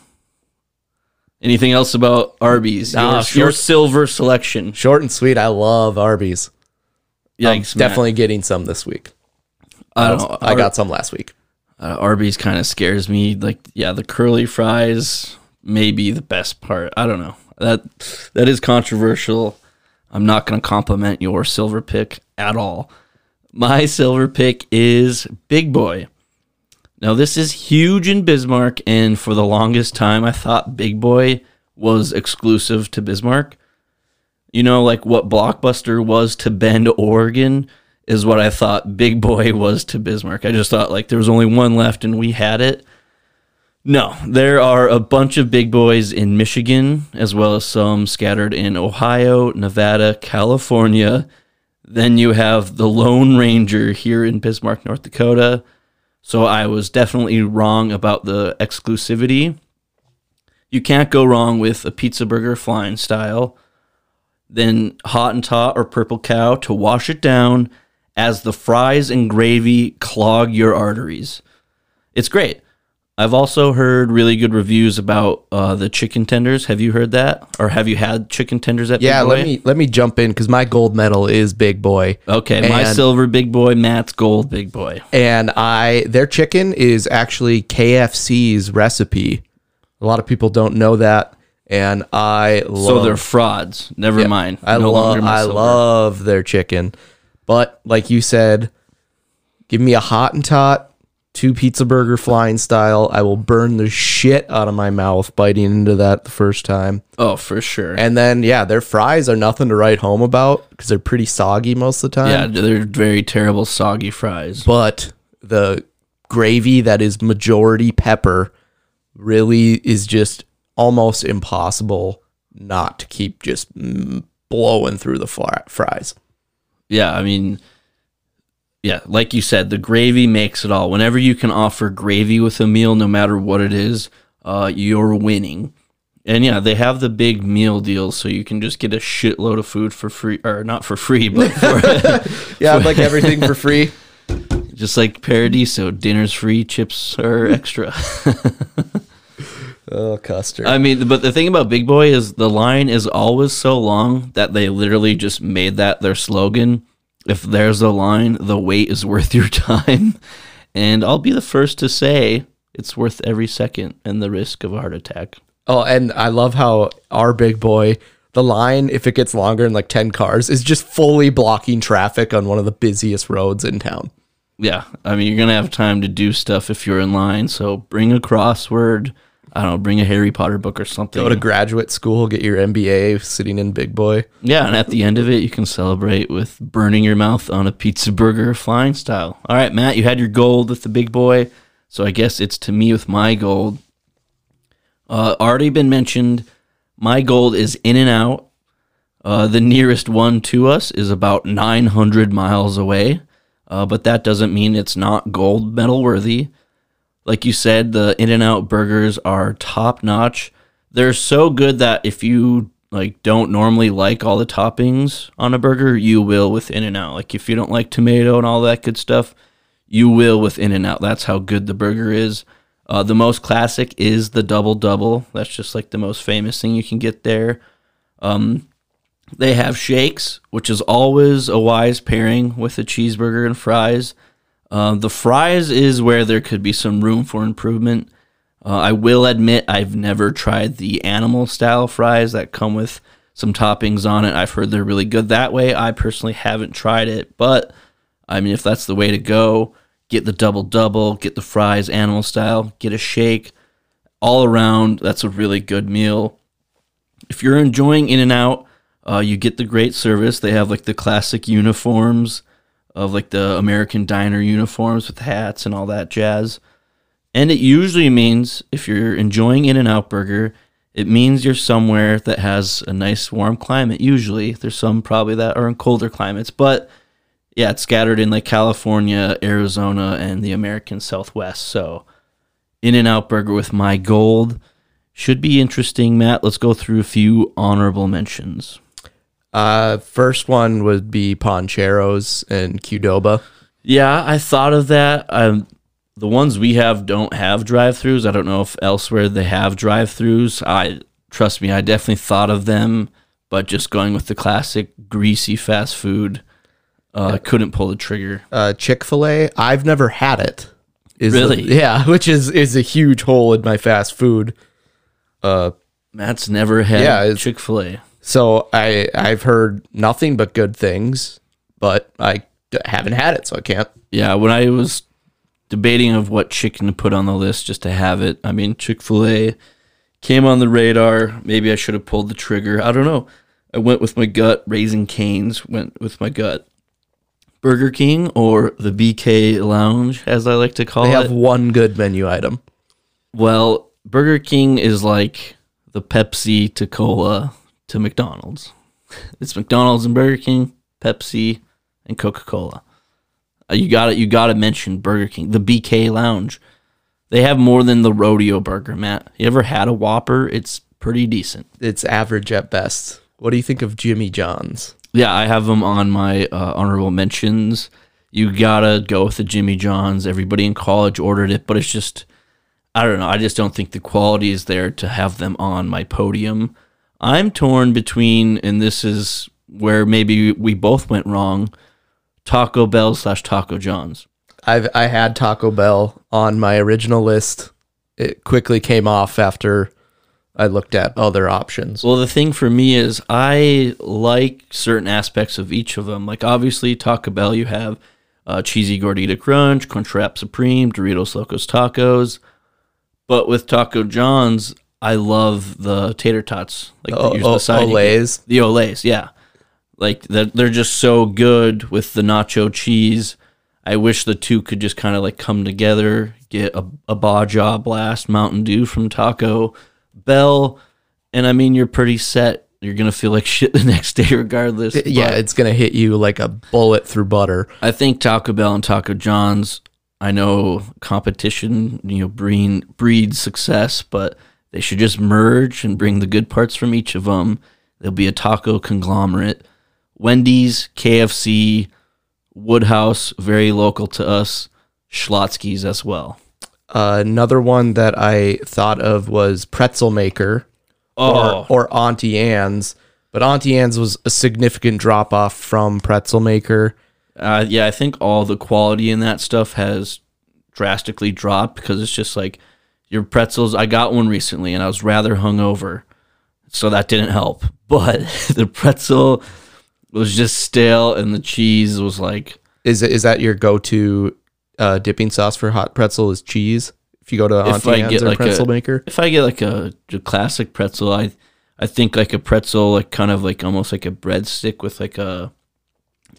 Anything else about Arby's? Nah, your, sure. your silver selection. Short and sweet. I love Arby's. Yikes, definitely getting some this week. I don't know. I Ar- got some last week. uh, Arby's kind of scares me. Like, yeah, the curly fries may be the best part. I don't know. That that is controversial. I'm not going to compliment your silver pick at all. My silver pick is Big Boy. Now, this is huge in Bismarck, and for the longest time, I thought Big Boy was exclusive to Bismarck. You know, like what Blockbuster was to Bend, Oregon, is what I thought Big Boy was to Bismarck. I just thought like there was only one left and we had it. No, there are a bunch of big boys in Michigan, as well as some scattered in Ohio, Nevada, California. Then you have the Lone Ranger here in Bismarck, North Dakota. So I was definitely wrong about the exclusivity. You can't go wrong with a pizza burger flying style. Then hot and tot or purple cow to wash it down as the fries and gravy clog your arteries. It's great. I've also heard really good reviews about uh, the chicken tenders. Have you heard that, or have you had chicken tenders at? Yeah, Big Boy? let me let me jump in because my gold medal is Big Boy. Okay, my silver big boy, Matt's gold big boy. and I their chicken is actually KFC's recipe. A lot of people don't know that, and I love. So they're frauds. Never Yeah, mind. I No love I love their chicken, but like you said, give me a hot and tot, two pizza burger flying style. I will burn the shit out of my mouth biting into that the first time. Oh, for sure. And then yeah, their fries are nothing to write home about because they're pretty soggy most of the time. yeah, they're very terrible, soggy fries. but the gravy that is majority pepper really is just almost impossible not to keep just mm, blowing through the fries. Yeah, I mean, yeah, like you said, the gravy makes it all. Whenever you can offer gravy with a meal, no matter what it is, uh, you're winning. And yeah, they have the big meal deals, so you can just get a shitload of food for free, or not for free, but *laughs* for, *laughs* Yeah, I'd like everything for free. *laughs* just like Paradiso, dinner's free, chips are extra. Oh, custard. I mean, but the thing about Big Boy is the line is always so long that they literally just made that their slogan. If there's a line, the wait is worth your time. *laughs* And I'll be the first to say it's worth every second and the risk of a heart attack. oh, and I love how our big boy, the line, if it gets longer than like 10 cars, is just fully blocking traffic on one of the busiest roads in town. Yeah, I mean, you're going to have time to do stuff if you're in line. So bring a crossword. I don't know, bring a Harry Potter book or something. Go to graduate school, get your MBA sitting in Big Boy. Yeah, and at the end of it, you can celebrate with burning your mouth on a pizza burger flying style. All right, Matt, you had your gold with the big boy, so I guess it's to me with my gold. Uh, already been mentioned. My gold is In and Out. Uh, the nearest one to us is about 900 miles away, uh, but that doesn't mean it's not gold medal worthy. Like you said, the In and Out burgers are top notch. They're so good that if you like don't normally like all the toppings on a burger, you will with In and Out. Like if you don't like tomato and all that good stuff, you will with In and Out. That's how good the burger is. Uh, the most classic is the double double. That's just like the most famous thing you can get there. Um, they have shakes, which is always a wise pairing with a cheeseburger and fries. Uh, the fries is where there could be some room for improvement. Uh, I will admit I've never tried the animal style fries that come with some toppings on it. I've heard they're really good that way. I personally haven't tried it, but I mean, if that's the way to go, get the double double, get the fries animal style, get a shake. All around, that's a really good meal. If you're enjoying In and Out, uh, you get the great service. They have like the classic uniforms of like the American diner uniforms with hats and all that jazz. And it usually means if you're enjoying In and Out Burger, it means you're somewhere that has a nice warm climate. Usually, there's some probably that are in colder climates, but yeah, it's scattered in like California, Arizona, and the American Southwest. So, In and Out Burger with my gold should be interesting. Matt, let's go through a few honorable mentions. Uh, first one would be Pancheros and Qdoba. Yeah, I thought of that. Um, the ones we have don't have drive-throughs. I don't know if elsewhere they have drive-throughs. I trust me, I definitely thought of them, but just going with the classic greasy fast food, uh, I couldn't pull the trigger. Uh, Chick Fil A. I've never had it. Is the- Really? yeah, *laughs* which is is a huge hole in my fast food. Matt's never had Yeah, Chick Fil A. So I I've heard nothing but good things, but I haven't had it, so I can't. Yeah, when I was debating of what chicken to put on the list just to have it, I mean Chick Fil A came on the radar. Maybe I should have pulled the trigger. I don't know. I went with my gut. Raising Cane's went with my gut. Burger King or the BK Lounge, as I like to call They it. They have one good menu item. Well, Burger King is like the Pepsi to cola to McDonald's. *laughs* It's McDonald's and Burger King, Pepsi, and Coca Cola. You got to You got to mention Burger King, the BK Lounge. They have more than the rodeo burger, Matt. You ever had a Whopper? It's pretty decent. It's average at best. What do you think of Jimmy John's? Yeah, I have them on my uh, honorable mentions. You gotta go with the Jimmy John's. Everybody in college ordered it, but it's just, I don't know. I just don't think the quality is there to have them on my podium. I'm torn between, and this is where maybe we both went wrong Taco Bell slash Taco John's. I've I had Taco Bell on my original list. It quickly came off after I looked at other options. Well, the thing for me is I like certain aspects of each of them. Like obviously Taco Bell, you have uh, cheesy gordita crunch, Crunchwrap Supreme, Doritos Locos Tacos. But with Taco John's, I love the tater tots, like the, o- the side. Olés. The Olés, yeah. Like they're, they're just so good with the nacho cheese. I wish the two could just kind of like come together. Get a, a Baja Blast Mountain Dew from Taco Bell, and I mean you're pretty set. You're gonna feel like *laughs* shit the next day regardless. yeah, But it's gonna hit you like a bullet through butter. I think Taco Bell and Taco John's. I know competition, you know, breed breeds success, but they should just merge and bring the good parts from each of them. There'll be a taco conglomerate. Wendy's, KFC, Woodhouse, very local to us, Schlotzsky's as well. Uh, another one that I thought of was Pretzel Maker Oh, or, or Auntie Anne's, but Auntie Anne's was a significant drop off from Pretzel Maker. Uh, yeah, I think all the quality in that stuff has drastically dropped because it's just like your pretzels. I got one recently and I was rather hungover, so that didn't help. *laughs* But the pretzel was just stale and the cheese was like, Is it is that your go to uh, dipping sauce for hot pretzel? Is cheese? If you go to If Auntie I Anne's get or like Pretzel a- Maker, if I get like a, a classic pretzel, I I think like a pretzel, like kind of like almost like a breadstick with like a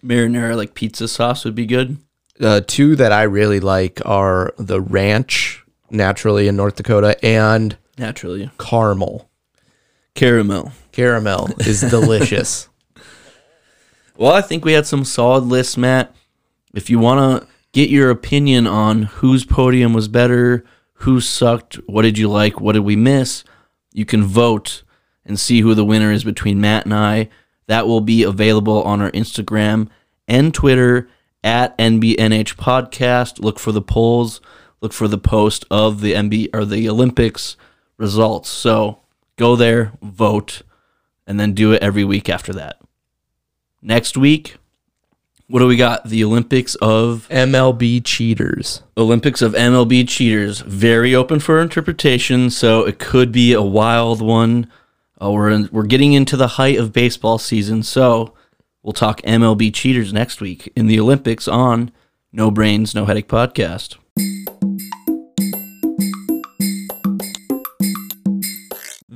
marinara like pizza sauce would be good. uh, two that I really like are the ranch, naturally in North Dakota, and Naturally, caramel. caramel. Caramel is delicious. *laughs* Well, I think we had some solid lists, Matt. If you want to get your opinion on whose podium was better, who sucked, what did you like, what did we miss, you can vote and see who the winner is between Matt and I. That will be available on our Instagram and Twitter at NBNH Podcast. Look for the polls, look for the post of the MB or the Olympics results. So go there, vote, and then do it every week after that. Next week, what do we got? The Olympics of MLB cheaters. Olympics of MLB cheaters. Very open for interpretation, so it could be a wild one. Uh, we're in, we're getting into the height of baseball season, so we'll talk MLB cheaters next week in the Olympics on No Brains No Headache podcast.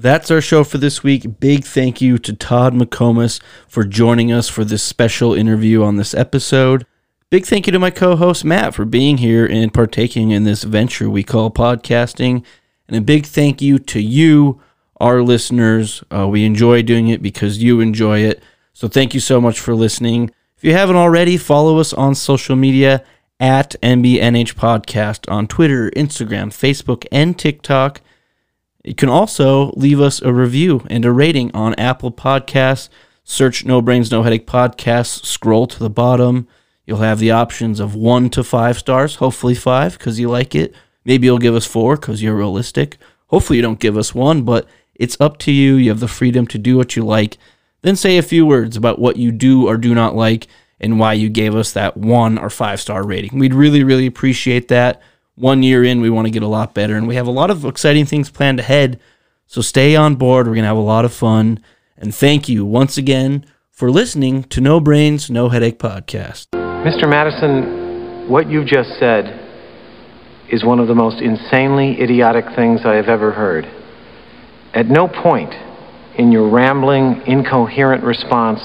That's our show for this week. Big thank you to Todd McComas for joining us for this special interview on this episode. Big thank you to my co host Matt for being here and partaking in this venture we call podcasting. And a big thank you to you, our listeners. Uh, we enjoy doing it because you enjoy it. So thank you so much for listening. If you haven't already, follow us on social media at NBNH Podcast on Twitter, Instagram, Facebook, and TikTok. You can also leave us a review and a rating on Apple Podcasts. Search No Brains, No Headache Podcasts. Scroll to the bottom. You'll have the options of one to five stars, hopefully five because you like it. Maybe you'll give us four because you're realistic. Hopefully, you don't give us one, but it's up to you. You have the freedom to do what you like. Then say a few words about what you do or do not like and why you gave us that one or five star rating. We'd really, really appreciate that. One year in, we want to get a lot better, and we have a lot of exciting things planned ahead. So stay on board. We're going to have a lot of fun. And thank you once again for listening to No Brains, No Headache podcast. Mr. Madison, what you've just said is one of the most insanely idiotic things I have ever heard. At no point in your rambling, incoherent response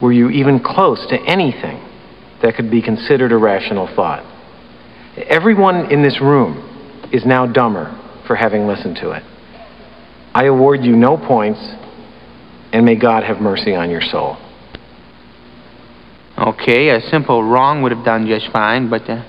were you even close to anything that could be considered a rational thought. Everyone in this room is now dumber for having listened to it. I award you no points, and may God have mercy on your soul. Okay, a simple wrong would have done just fine, but uh,